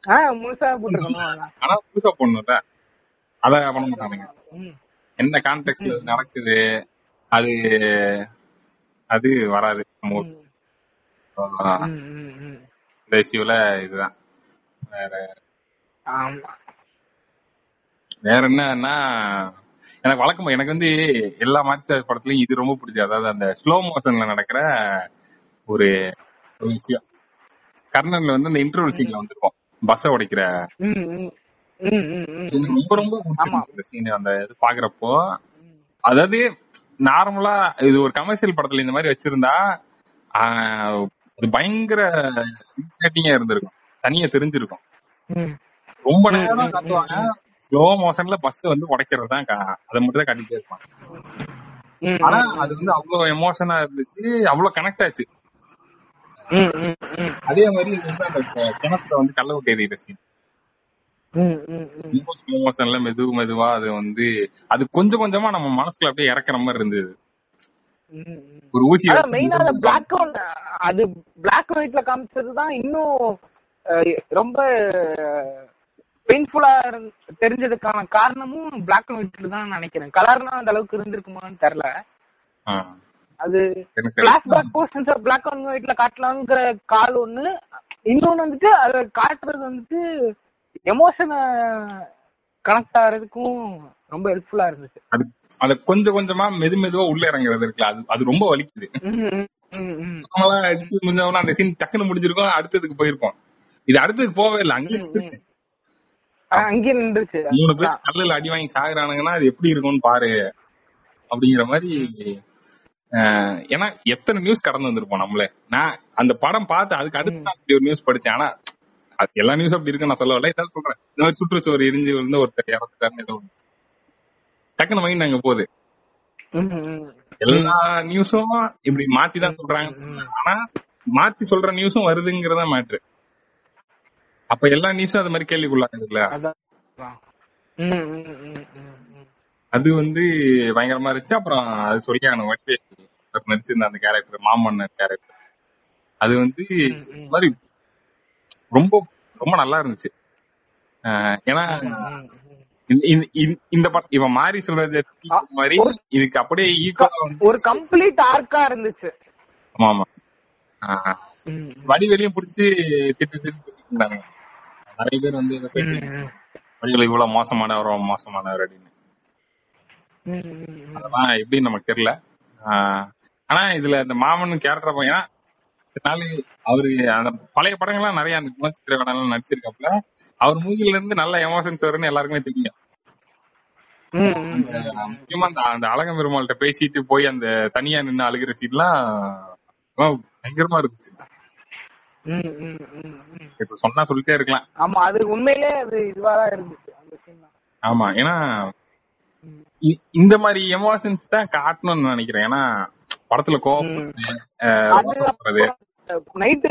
ஆஹ் முழுசா போட்டுருக்கணும். ஆனா புதுசா போடணும்ல. அத பண்ண மாட்டானுங்க. என்ன கான்டெக்ட்ல நடக்குது அது அது வராது. இந்த இஷ்யூல இதுதான். வேற. வேற என்னன்னா எனக்கு வழக்கம் எனக்கு வந்து எல்லா மார்க்ஸ் படத்துலயும் இது ரொம்ப பிடிச்சது. அதாவது அந்த ஸ்லோ மோஷன்ல நடக்கிற ஒரு விஷயம். கர்ணன்ல வந்து அந்த இன்டர்வல் சீன்ல வந்திருக்கும் பஸ்ஸ உடைக்கிற ரொம்ப ரொம்ப சீன் அந்த இது பாக்குறப்போ. அதாவது நார்மலா இது ஒரு கமர்ஷியல் படத்துல இந்த மாதிரி வச்சிருந்தா அது பயங்கர இரிட்டேட்டிங்கா இருந்திருக்கும். தனியா தெரிஞ்சிருக்கும். ரொம்ப நேரம் காட்டுவாங்க ஸ்லோ மோஷன்ல பஸ் வந்து உடைக்கிறது தான் அதை மட்டும் தான் காட்டிட்டே இருப்பாங்க ஆனா அது வந்து அவ்வளவு எமோஷனா இருந்துச்சு அவ்வளவு கனெக்ட் ஆச்சு. அதே மாதிரி இது வந்து அந்த கிணத்துல வந்து கள்ள விட்டு எறிகிற சீன் மோஷன்ல மெது மெதுவா அது வந்து அது கொஞ்சம் கொஞ்சமா நம்ம மனசுக்குள்ள அப்படியே இறக்குற மாதிரி இருந்தது. ஒரு ஊசி பிளாக் அது பிளாக் ஒயிட்ல காமிச்சதுதான் இன்னும் ரொம்ப பெயின்ஃபுல்லா தெரிஞ்சதுக்கான காரணமும் பிளாக் அண்ட் ஒயிட்ல தான் நினைக்கிறேன். கலர்னா அந்த அளவுக்கு இருந்திருக்குமான்னு தெரியல. அது பிளாஷ்பேக் போர்ஷன்ஸ் பிளாக் அண்ட் ஒயிட்ல காட்டலாங்கிற கால் ஒண்ணு. இன்னொன்னு வந்துட்டு அதை காட்டுறது வந்துட்டு எமோஷனை கனெக்ட் ஆகிறதுக்கும் ரொம்ப ஹெல்ப்ஃபுல்லா இருந்துச்சு. அது அத கொஞ்சம் கொஞ்சமா மெது மெதுவா உள்ள இறங்குறது இருக்குல்ல அது அது ரொம்ப வலிக்குது. ம், ம், ம், ம். நம்மளாம் அடிச்சு முடிஞ்சவனா அந்த சீன் டக்குன்னு முடிஞ்சிருக்கோம் அடுத்ததுக்கு போயிருப்போம். இது அடுத்ததுக்கு போகவே இல்லை அங்கேயே நின்றுச்சு. ஆஹ் அங்கேயே நின்றுச்சு. மூணு பேர் கல்லுல அடி வாங்கி சாகுறானுங்கன்னா அது எப்படி இருக்கும்னு பாரு அப்படிங்கிற மாதிரி ஏன்னா எத்தனை நியூஸ் கடந்து வந்திருப்போம் நம்மளே. நான் அந்த படம் பார்த்து அதுக்கு அடுத்து நான் ஒரு நியூஸ் படிச்சேன். ஆனா எல்லா நியூஸ் அப்படி இருக்குன்னு நான் சொல்லவில்லை இதான் சொல்றேன். இந்த மாதிரி சுற்றுச்சுவர் எரிஞ்சு விழுந்து ஒருத்தர் இறந்துட்டாருன்னு ஏதோ. டக்குன்னு மைண்ட் அங்க போகுது. எல்லா நியூஸும் இப்படி மாத்தி தான் சொல்றேன் ஆனா மாத்தி சொல்ற நியூஸும் வருதுங்கிறதா மேட்ரு அப்ப எல்லா நியூஸும் அது மாதிரி ம். அது வந்து பயங்கரமா இருந்துச்சு. அப்புறம் அது சொல்லியான வட்டி நடிச்சிருந்த அந்த கேரக்டர் மாமன்னர் கேரக்டர் அது வந்து மாதிரி ரொம்ப ரொம்ப நல்லா இருந்துச்சு. ஏன்னா. இந்த- படம் இவன் மாறி சொல்றது மாதிரி இதுக்கு அப்படியே ஈக்குவலா ஒரு கம்ப்ளீட் ஆர்க்கா இருந்துச்சு. ஆமா ஆமா அஹ் ம், வடிவேலையும் பிடிச்சி திட்டு திட்டு நிறைய பேர் வந்து இதை ம். வடிவேலு இவ்வளவு மோசமானவர் மோசமானவர் அப்படின்னு. அதெல்லாம் எப்படின்னு நமக்கு தெரியல. ஆனா இதுல இந்த மாமன் கேரக்டர் பையனா இதனால அவரு அந்த பழைய படங்கள்லாம் நிறைய அந்த குணச்சித்திர படம்லாம் நடிச்சிருக்காப்புல அவர் மூஞ்சில இருந்து நல்ல எமோஷன்ஸ் வரும்னு எல்லாருக்குமே தெரியும். முக்கியமா அந்த அந்த அழகம் பெருமாள்கிட்ட பேசிட்டு போய் அந்த தனியா நின்னு அழுகிற சீன்லாம் பயங்கரமா இருந்துச்சு. இப்ப சொன்னா சொல்லிட்டே இருக்கலாம். ஆமா அது உண்மையிலே அது இதுவாதான் இருந்துச்சு ஆமா ஏன்னா இந்த மாதிரி எமோஷன்ஸ் தான் காட்டணும்னு நினைக்கிறேன். ஏன்னா படத்துல அது நைட்டு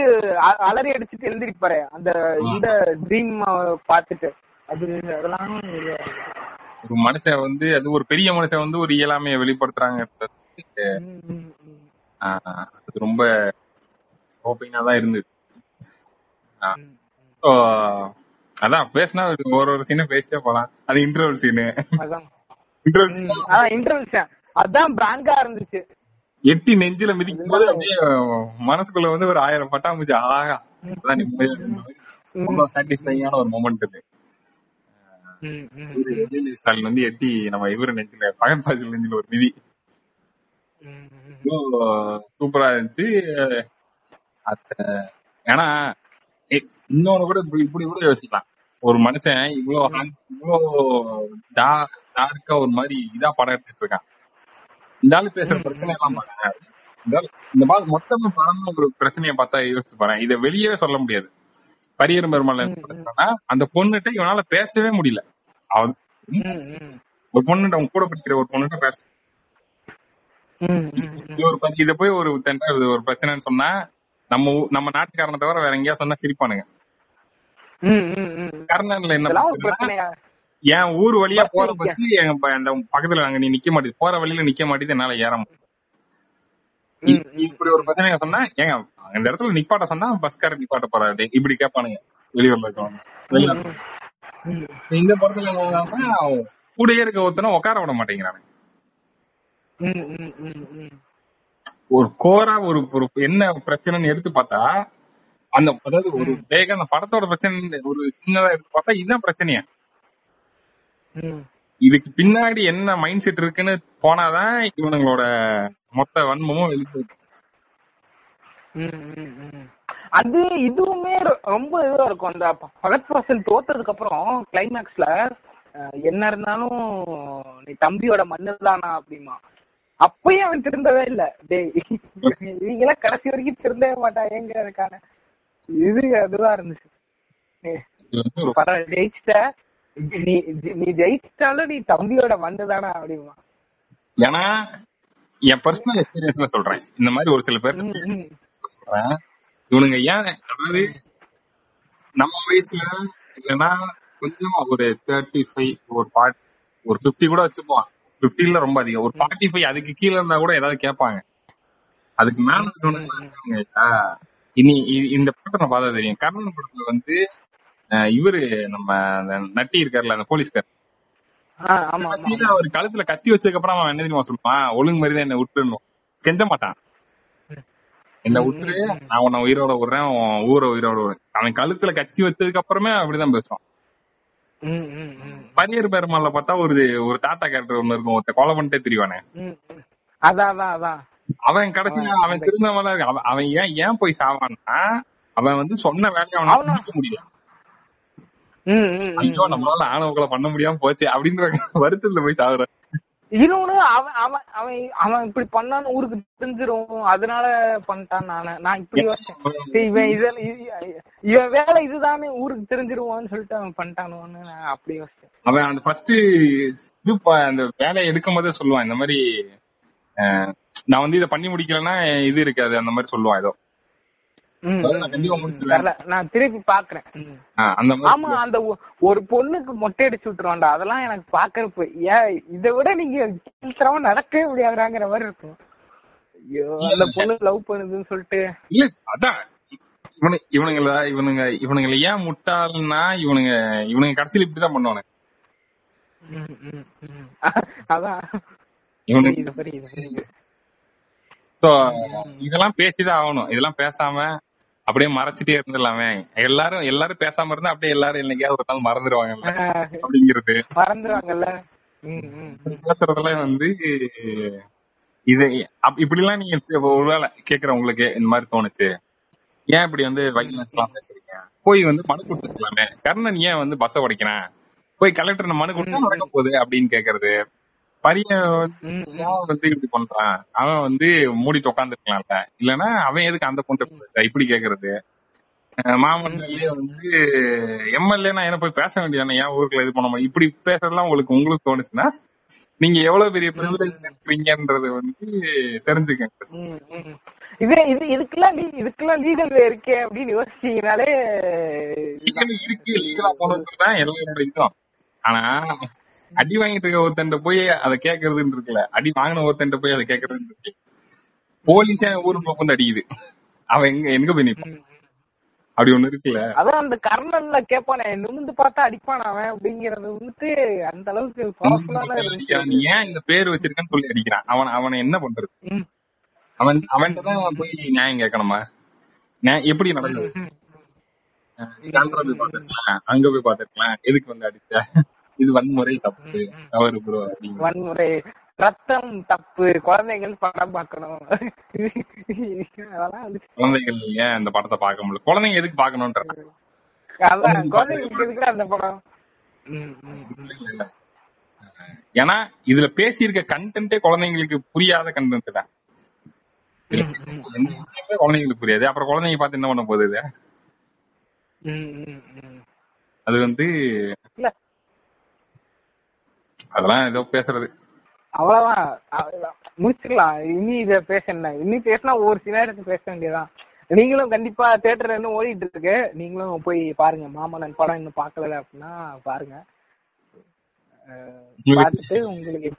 அலறி அடிச்சுட்டு எழுந்திருப்பாரு அந்த இந்த ட்ரீம் பாத்துட்டு அது அதெல்லாம் ஒரு- மனுஷன் வந்து அது ஒரு பெரிய மனுஷன் வந்து ஒரு இயலாமைய வெளிப்படுத்துறாங்க. அது ரொம்ப ஹோப்பிங்கா தான் இருந்தது அதான் பேசினா ஒரு ஒரு சீனும் பேசிட்டே போலாம். அது இன்டர்வல் சீனு அதான். இன்டர்வல் அதான் இன்டர்வல் அதான் பிராங்கா இருந்துச்சு. எட்டி நெஞ்சில மிதிக்கும் போது அப்படியே மனசுக்குள்ள வந்து ஒரு ஆயிரம் பட்டாம்பூச்சி ஆகா. ரொம்ப சாட்டிஸ்ஃபைங்கான ஒரு மொமெண்ட் இது உதயநிதி ஸ்டாலின் வந்து எட்டி நம்ம இவரு நெஞ்சில பகன்பாஜில் நெஞ்சில ஒரு ம். சூப்பரா இருந்துச்சு. ஏன்னா இன்னொன்னு கூட இப்படி இப்படி கூட யோசிக்கலாம். ஒரு மனுஷன் இவ்வளவு இவ்வளவு டார்க்கா ஒரு மாதிரி இதா படம் எடுத்துட்டு இருக்கான். இந்த ஆளு பேசுற பிரச்சனை எல்லாம் பாருங்க. இந்த மாதிரி மொத்தமா படம் ஒரு பிரச்சனையை பார்த்தா யோசிச்சு பாருங்க. இதை வெளியே சொல்ல முடியாது. பரியரும் பெருமாள் அந்த பொண்ணுகிட்ட இவனால பேசவே முடியல. ஒரு பொண்ணுகிட்ட அவன் கூட படிக்கிற ஒரு பொண்ணுகிட்ட பேச ஒரு இத போய் ஒரு இது ஒரு பிரச்சனைன்னு சொன்னா நம்ம நம்ம நாட்டுக்காரனை தவிர வேற எங்கேயா சொன்னா சிரிப்பானுங்க. கர்நாடகல என்ன என் ஊர் வழியா போற பஸ் எங்க அந்த பக்கத்துல அங்க நீ நிக்க மாட்டேது. போற வழியில நிக்க மாட்டேது என்னால ஏற இப்படி ஒரு பிரச்சனை சொன்னா ஏங்க இந்த இடத்துல நிப்பாட்ட சொன்னா பஸ்காரர் நிப்பாட்ட போறாரு. இப்படி கேட்பானுங்க வெளியூர்ல இருக்கவங்க. இந்த படத்துல கூடயே இருக்க ஒருத்தனை உட்கார விட மாட்டேங்கிறாங்க ம், ம், ம், ம். ஒரு கோரா ஒரு ஒரு என்ன பிரச்சனைன்னு எடுத்து பார்த்தா அந்த அதாவது ஒரு வேக அந்த படத்தோட பிரச்சனை ஒரு சின்னதா எடுத்து பார்த்தா இதுதான் பிரச்சனையா. இதுக்கு பின்னாடி என்ன மைண்ட் செட் இருக்குன்னு போனாதான் இவனுங்களோட மொத்த வன்மமும் வெளியே ம், ம், ம். அது இதுவுமே ரொம்ப இதுவா இருக்கும். அந்த பகத் வாசல் தோத்ததுக்கு அப்புறம் கிளைமேக்ஸ்ல என்ன இருந்தாலும் நீ தம்பியோட மண்ணு தானா அப்படிமா. அப்பயும் அவன் திருந்தவே இல்ல. டேய் இவங்கெல்லாம் கடைசி வரைக்கும் திருந்தவே இது அதுவா இருந்துச்சு. ஏய், இது வந்து ஒரு பரவாயில்ல ஜெயிச்சிட்ட. நீ நீ ஜெயிச்சிட்டாலும் நீ தம்பியோட மண்ணு அப்படிமா ஏன்னா என் பர்சனல் எக்ஸ்பீரியன்ஸ்ல சொல்றேன். இந்த மாதிரி ஒரு சில பேர் இவனுங்க ஏன் அதாவது நம்ம வயசுல இல்லைன்னா கொஞ்சம் ஒரு தேர்ட்டி ஃபைவ் ஒரு பார்ட் ஒரு பிப்டி கூட வச்சுப்போம். பிப்டில ரொம்ப அதிகம். ஒரு ஃபார்ட்டி ஃபைவ் அதுக்கு கீழே இருந்தா கூட ஏதாவது கேட்பாங்க. அதுக்கு மேல? இனி இந்த படத்தை நான் பார்த்தா தெரியும். கர்ணன் படத்துல வந்து இவரு நம்ம நட்டி இருக்காருல்ல அந்த போலீஸ்கார். அவர் கழுத்துல கத்தி வச்சதுக்கு அப்புறம் அவன் என்ன தெரியுமா சொல்லுவான்? ஒழுங்கு மாதிரி தான் என்ன விட்டுருணும் கெஞ்ச மாட்டான். என்ன விட்டுரு. நான் உன்னை உயிரோட விடுறேன். ஊரை உயிரோட விடுறேன். அவன் கழுத்துல கத்தி வச்சதுக்கு அப்புறமே அப்படிதான் பேசுவான். பரியர் பெருமாள்ல பார்த்தா ஒரு ஒரு தாத்தா கேரக்டர் ஒண்ணு இருக்கும். ஒருத்த கொலை பண்ணிட்டே தெரியவானே. அதான் அதான் அவன் கடைசியில அவன் திருந்தவன அவன் அவன் ஏன் ஏன் போய் சாவான்னா அவன் வந்து சொன்ன வேலையை அவனா- முடிக்க முடியல. ஐயோ நம்மளால ஆணவங்களை பண்ண முடியாம போச்சு அப்படின்ற (laughs) வருத்தத்துல போய் சாகுறான் இன்னொன்னு அவன் அவன் அவன் அவன் இப்படி பண்ணான்னு ஊருக்கு தெரிஞ்சிரும். அதனால பண்ணிட்டான் நானு. நான் இப்படி இவன் இதெல்லாம் இது- இவன் வேலை இதுதானே ஊருக்கு தெரிஞ்சிருவான்னு சொல்லிட்டு அவன் பண்ணிட்டானுன்னு நான் அப்படி யோசிச்சேன். அவன் அந்த ஃபர்ஸ்ட் இது அந்த வேலையை எடுக்கும் போதே சொல்லுவான் இந்த மாதிரி நான் வந்து இதை பண்ணி முடிக்கலன்னா இது இருக்காது அந்த மாதிரி சொல்லுவான் ஏதோ. நான் திருப்பி பாக்குறேன். ஆமா அந்த ஒரு பொண்ணுக்கு மொட்டை அடிச்சு விட்டுருவான்டா. அதெல்லாம் எனக்கு பாக்குறப்ப ஏன் இதை விட நீங்க சீக்கிரமா நடக்கவே முடியாதுங்கிற மாதிரி இருக்கும். ஐயோ. அந்த பொண்ணு லவ் பண்ணுதுன்னு சொல்லிட்டு. இல்ல அதான். இவனு இவனுங்கள இவனுங்க இவனுங்களை ஏன் முட்டாள்னா இவனுங்க இவனுங்க கடைசியில இப்படிதான் ம். அதான். இதெல்லாம் பேசிதான் ஆகணும். இதெல்லாம் பேசாம அப்படியே மறைச்சிட்டே இருந்துடலாமே. எல்லாரும் எல்லாரும் பேசாம இருந்தா அப்படியே எல்லாரும் என்னைக்காவது ஒரு நாள் மறந்துடுவாங்கல்ல அப்படிங்கிறது. மறந்துருவாங்கல்ல? ம், ம், ம். பேசுறதெல்லாம் வந்து இது அப்- இப்படிலாம் நீங்க ஒருவேளை கேக்குற உங்களுக்கு இந்த மாதிரி தோணுச்சு. ஏன் இப்படி வந்து வைலன்ஸ் எல்லாம் பேசுறீங்க? போய் வந்து மனு கொடுத்துருக்கலாமே. கர்ணன் ஏன் வந்து பஸ்ஸ உடைக்கிறான் போய் கலெக்டர் மனு கொடுத்தா நடக்க போகுது அப்படின்னு கேக்குறது. பையன் வந்து இப்படி பண்றான்? அவன் வந்து மூடிட்டு உட்காந்துருக்கலாம்ல இல்லன்னா அவன் எதுக்கு அந்த பொண்ணு இப்படி கேக்குறது? மாமல்லயே வந்து எம்எல்ஏ என்ன போய் பேச வேண்டியதானே ஏன் ஊருக்குள்ள இது பண்ண முடியும் இப்படி பேசுறதுலாம் உங்களுக்கு உங்களுக்கு தோணுச்சுன்னா நீங்க எவ்வளவு பெரிய ப்ரிவிலேஜ் இருக்கீங்கன்றது வந்து தெரிஞ்சுக்கங்க. இது இது இதுக்கெல்லாம் இதுக்கெல்லாம் லீகல் இருக்கே அப்படின்னு யோசிச்சீங்கனாலே லீகல் இருக்கு லீகலா போனது தான் எல்லாரோட இதுவும் ஆனா அடி வாங்கிட்டு இருக்க ஒருத்தன்ட்ட போய் அதை கேக்குறதுன்னு இருக்குல்ல. அடி வாங்கின ஒருத்தன்ட்ட போய் அதை கேக்குறதுன்னு இருக்கு. போலீஸே ஊருக்குள்ள வந்து அடிக்குது. அவன் எங்க எங்க போய் நிப்பான். அப்படி ஒண்ணு இருக்குல்ல. அதான் அந்த கர்ணன்ல கேப்பானே நிமிந்து பார்த்தா அடிப்பான் அவன் அப்படிங்கறது வந்துட்டு அந்த அளவுக்கு பவர்ஃபுல்லா தான் இருந்துச்சு அடிக்கிறான். நீ ஏன் இந்த பேர் வச்சிருக்கன்னு சொல்லி அடிக்கிறான். அவன் அவனை என்ன பண்றது? அவன் அவன்கிட்ட தான் போய் நியாயம் கேட்கணுமா? எப்படி கேமரா போய் பாத்துருக்கலாம் அங்க போய் பாத்துருக்கலாம் எதுக்கு வந்து அடிச்ச? இது வன்முறை தப்பு. தவறு ப்ரோ வன்முறை. ரத்தம் தப்பு. குழந்தைகள் படம் பார்க்கணும். குழந்தைகள் ஏன் இந்த படத்தை பார்க்க முடியல? குழந்தைங்க எதுக்கு பார்க்கணுன்ற அதான் குழந்தைங்களுக்கு அந்த படம். ஏன்னா இதுல பேசியிருக்க கண்டென்ட்டே குழந்தைங்களுக்கு புரியாத கண்டென்ட் தான். குழந்தைங்களுக்கு புரியாது. அப்புறம் குழந்தைங்க பார்த்து என்ன பண்ண போகுது. அது வந்து இல்ல அதெல்லாம் ஏதோ பேசுறது. அவ்வளவுதான். முடிச்சுக்கலாம். இனி இத பேச என்ன? இனி பேசினா ஒரு சில நேரத்துக்கு பேச வேண்டியதான் நீங்களும் கண்டிப்பா தியேட்டர்ல இன்னும் ஓடிட்டு இருக்கு. நீங்களும் போய் பாருங்க. மாமன்னன் படம் இன்னும் பார்க்கல அப்படின்னா பாருங்க. பார்த்துட்டு உங்களுக்கு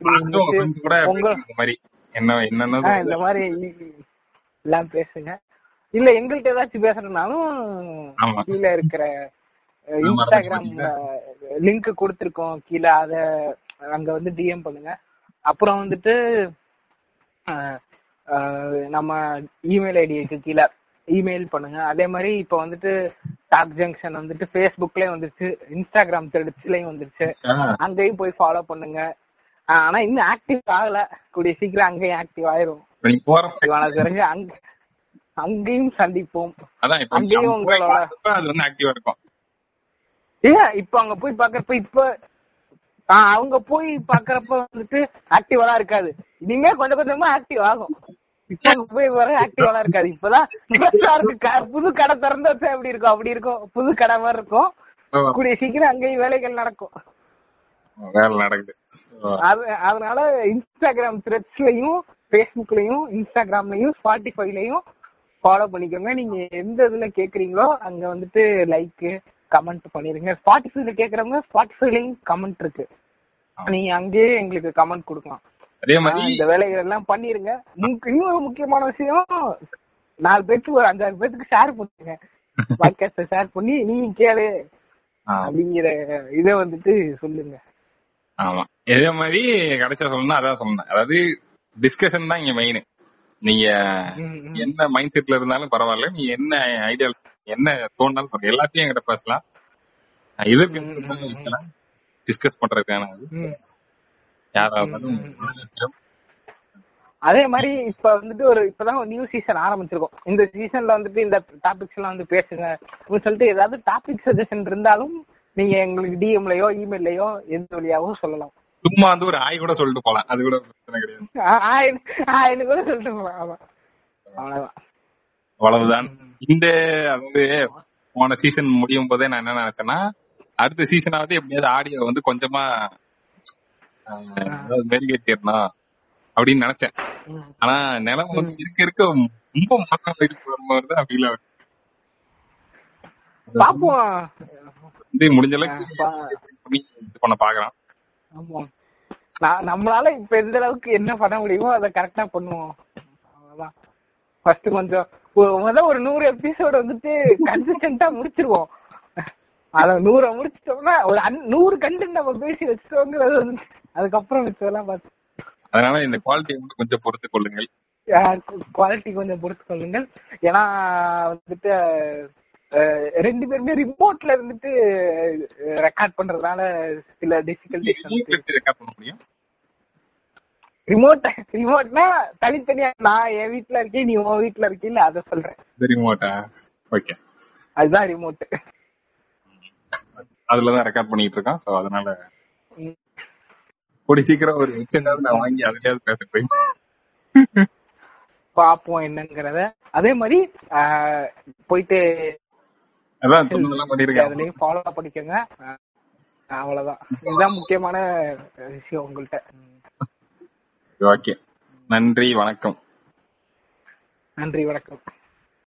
எப்படி என்ன என்னென்ன இந்த மாதிரி எல்லாம் பேசுங்க. இல்ல எங்கள்கிட்ட ஏதாச்சும் பேசுறதுனாலும் ஆமா. கீழே இருக்கிற இன்ஸ்டாகிராம் லிங்க் கொடுத்துருக்கோம். கீழே அத அங்க வந்து டிஎம் பண்ணுங்க. அப்புறம் வந்துட்டு நம்ம இமெயில் ஐடிக்கு கீழே இமெயில் பண்ணுங்க. அதே மாதிரி இப்போ வந்துட்டு டாக் ஜங்ஷன் வந்துட்டு ஃபேஸ்புக்லயும் வந்துருச்சு இன்ஸ்டாகிராம் த்ரெட்ஸ்லயும் வந்துருச்சு. அங்கேயும் போய் ஃபாலோ பண்ணுங்க. ஆனா இன்னும் ஆக்டிவ் ஆகல. கூடிய சீக்கிரம் அங்கேயும் ஆக்டிவ் ஆயிரும். தெரிஞ்சு அங்க அங்கேயும் சந்திப்போம். அங்கேயும் உங்களோட- இருக்கும். இல்ல இப்ப அங்க போய் பாக்குறப்ப இப்ப அவங்க போய் பாக்குறப்ப வந்துட்டு ஆக்டிவா இருக்காது. இனிமே கொஞ்சம் கொஞ்சமா ஆக்டிவ் ஆகும். இப்ப போய் வர ஆக்டிவா இருக்காது. இப்பதான் இருக்கு புது கடை திறந்து வச்சா எப்படி இருக்கும் அப்படி இருக்கும். புது கடை மாதிரி இருக்கும். கூடிய சீக்கிரம் அங்கேயும் வேலைகள் நடக்கும். நடக்குது. அது அதனால இன்ஸ்டாகிராம் த்ரெட்ஸ்லயும் ஃபேஸ்புக்லயும் இன்ஸ்டாகிராம்லயும் ஸ்பாட்டிஃபைலயும் ஃபாலோ பண்ணிக்கோங்க. நீங்க எந்த இதுல கேக்குறீங்களோ அங்க வந்துட்டு லைக் கமெண்ட் பண்ணிருங்க. ஸ்பாட்டிஃபைல கேக்குறவங்க ஸ்பாட்டிஃபைலயும் கமெண்ட் இருக்கு. நீங்க அங்கேயே எங்களுக்கு கமெண்ட் கொடுக்கலாம். அதே மாதிரி இந்த வேலைகள் எல்லாம் பண்ணிருங்க. இன்னொரு முக்கியமான விஷயம் நாலு பேருக்கு ஒரு அஞ்சாறு பேருக்கு ஷேர் பண்ணுங்க. (laughs) பாட்காஸ்ட ஷேர் பண்ணி நீங்க கேளு. அப்படிங்கிற இதை வந்துட்டு சொல்லுங்க. ஆமா. இதே மாதிரி கடைசியா சொல்லணும்னா அதான் சொல்லணும் அதாவது டிஸ்கஷன் தான் இங்க மெயின் நீங்க. என்ன மைண்ட் செட்ல இருந்தாலும் பரவாயில்ல. நீ என்ன ஐடியா என்ன தோணாலும் எல்லாத்தையும் என்கிட்ட பேசலாம். இதற்கு டிஸ்கஸ் பண்றதுக்கான. யாராவது அதே மாதிரி இப்ப வந்துட்டு ஒரு இப்பதான் நியூ சீசன் ஆரம்பிச்சிருக்கோம். இந்த சீசன்ல வந்துட்டு இந்த டாபிக்ஸ் எல்லாம் வந்து பேசுங்க அப்படின்னு சொல்லிட்டு ஏதாவது டாபிக் சஜஷன் இருந்தாலும் நீங்க எங்களுக்கு டிஎம்லயோ இமெயிலையோ எந்த வழியாவோ சொல்லலாம். சும்மா வந்து ஒரு ஆய் கூட சொல்லிட்டு போலாம். அது கூட பிரச்சனை கிடையாது. கூட சொல்லிட்டு அவ்வளவுதான். அவ்வளவுதான். இந்த அதாவது போன சீசன் முடியும் போதே நான் என்ன நினைச்சேன்னா அடுத்த சீசனாவது எப்படியாவது ஆடியோ வந்து கொஞ்சமா மெருகேற்றிடணும் அப்படின்னு நினைச்சேன். ஆனா நிலம் வந்து இருக்க இருக்க ரொம்ப மோசமா வரும்போது அப்படி இல்ல பாப்போம். முடிஞ்ச அளவுக்கு இது பண்ண பாக்குறான். ஆமா. நம்மளால இப்ப எந்த அளவுக்கு என்ன பண்ண முடியுமோ அதை கரெக்டா பண்ணுவோம். அவ்வளவுதான். ஃபர்ஸ்ட் கொஞ்சம் முதல்ல ஒரு நூறு எபிசோடு வந்துட்டு கன்சிஸ்டன்டா முடிச்சிருவோம். அத நூற முடிச்சிட்டோம்னா ஒரு நூறு கண்டென்ட் நம்ம பேசி வச்சிட்டோங்கிறது வந்து அதுக்கப்புறம் வச்சதெல்லாம் பார்த்து அதனால இந்த குவாலிட்டியை மட்டும் கொஞ்சம் பொறுத்து கொள்ளுங்கள். குவாலிட்டி கொஞ்சம் பொறுத்து கொள்ளுங்கள். ஏன்னா வந்துட்டு ரெண்டு பேருமே ரிமோட்ல இருந்துட்டு ரெக்கார்ட் பண்றதுனால சில டிஃபிகல்டிஸ் ரெக்கார்ட் பண்ண முடியும்? ரிமோட் ரிமோட்னா தனித்தனியா நான் என் வீட்ல இருக்கேன் நீ உன் வீட்ல இருக்கீல்ல அத சொல்றேன். ரிமோட்டா ஓகே அதுதான் ரிமோட் அதுலதான் ரெக்கார்ட் பண்ணிட்டு இருக்கான். சோ அதனால கூடி சீக்கிரம் ஒரு ஹெட்செட்டாவது நான் வாங்கி அதுலயாவது பேச போய். பாப்போம் என்னங்கறத. அதே மாதிரி போயிட்டு அதான் சொன்னதெல்லாம் பண்ணிருக்கேன். அதுலயும் ஃபாலோ பண்ணிக்கோங்க. அவ்வளவுதான். இதுதான் முக்கியமான விஷயம் உங்கள்ட்ட. ஓகே. நன்றி வணக்கம். நன்றி வணக்கம்.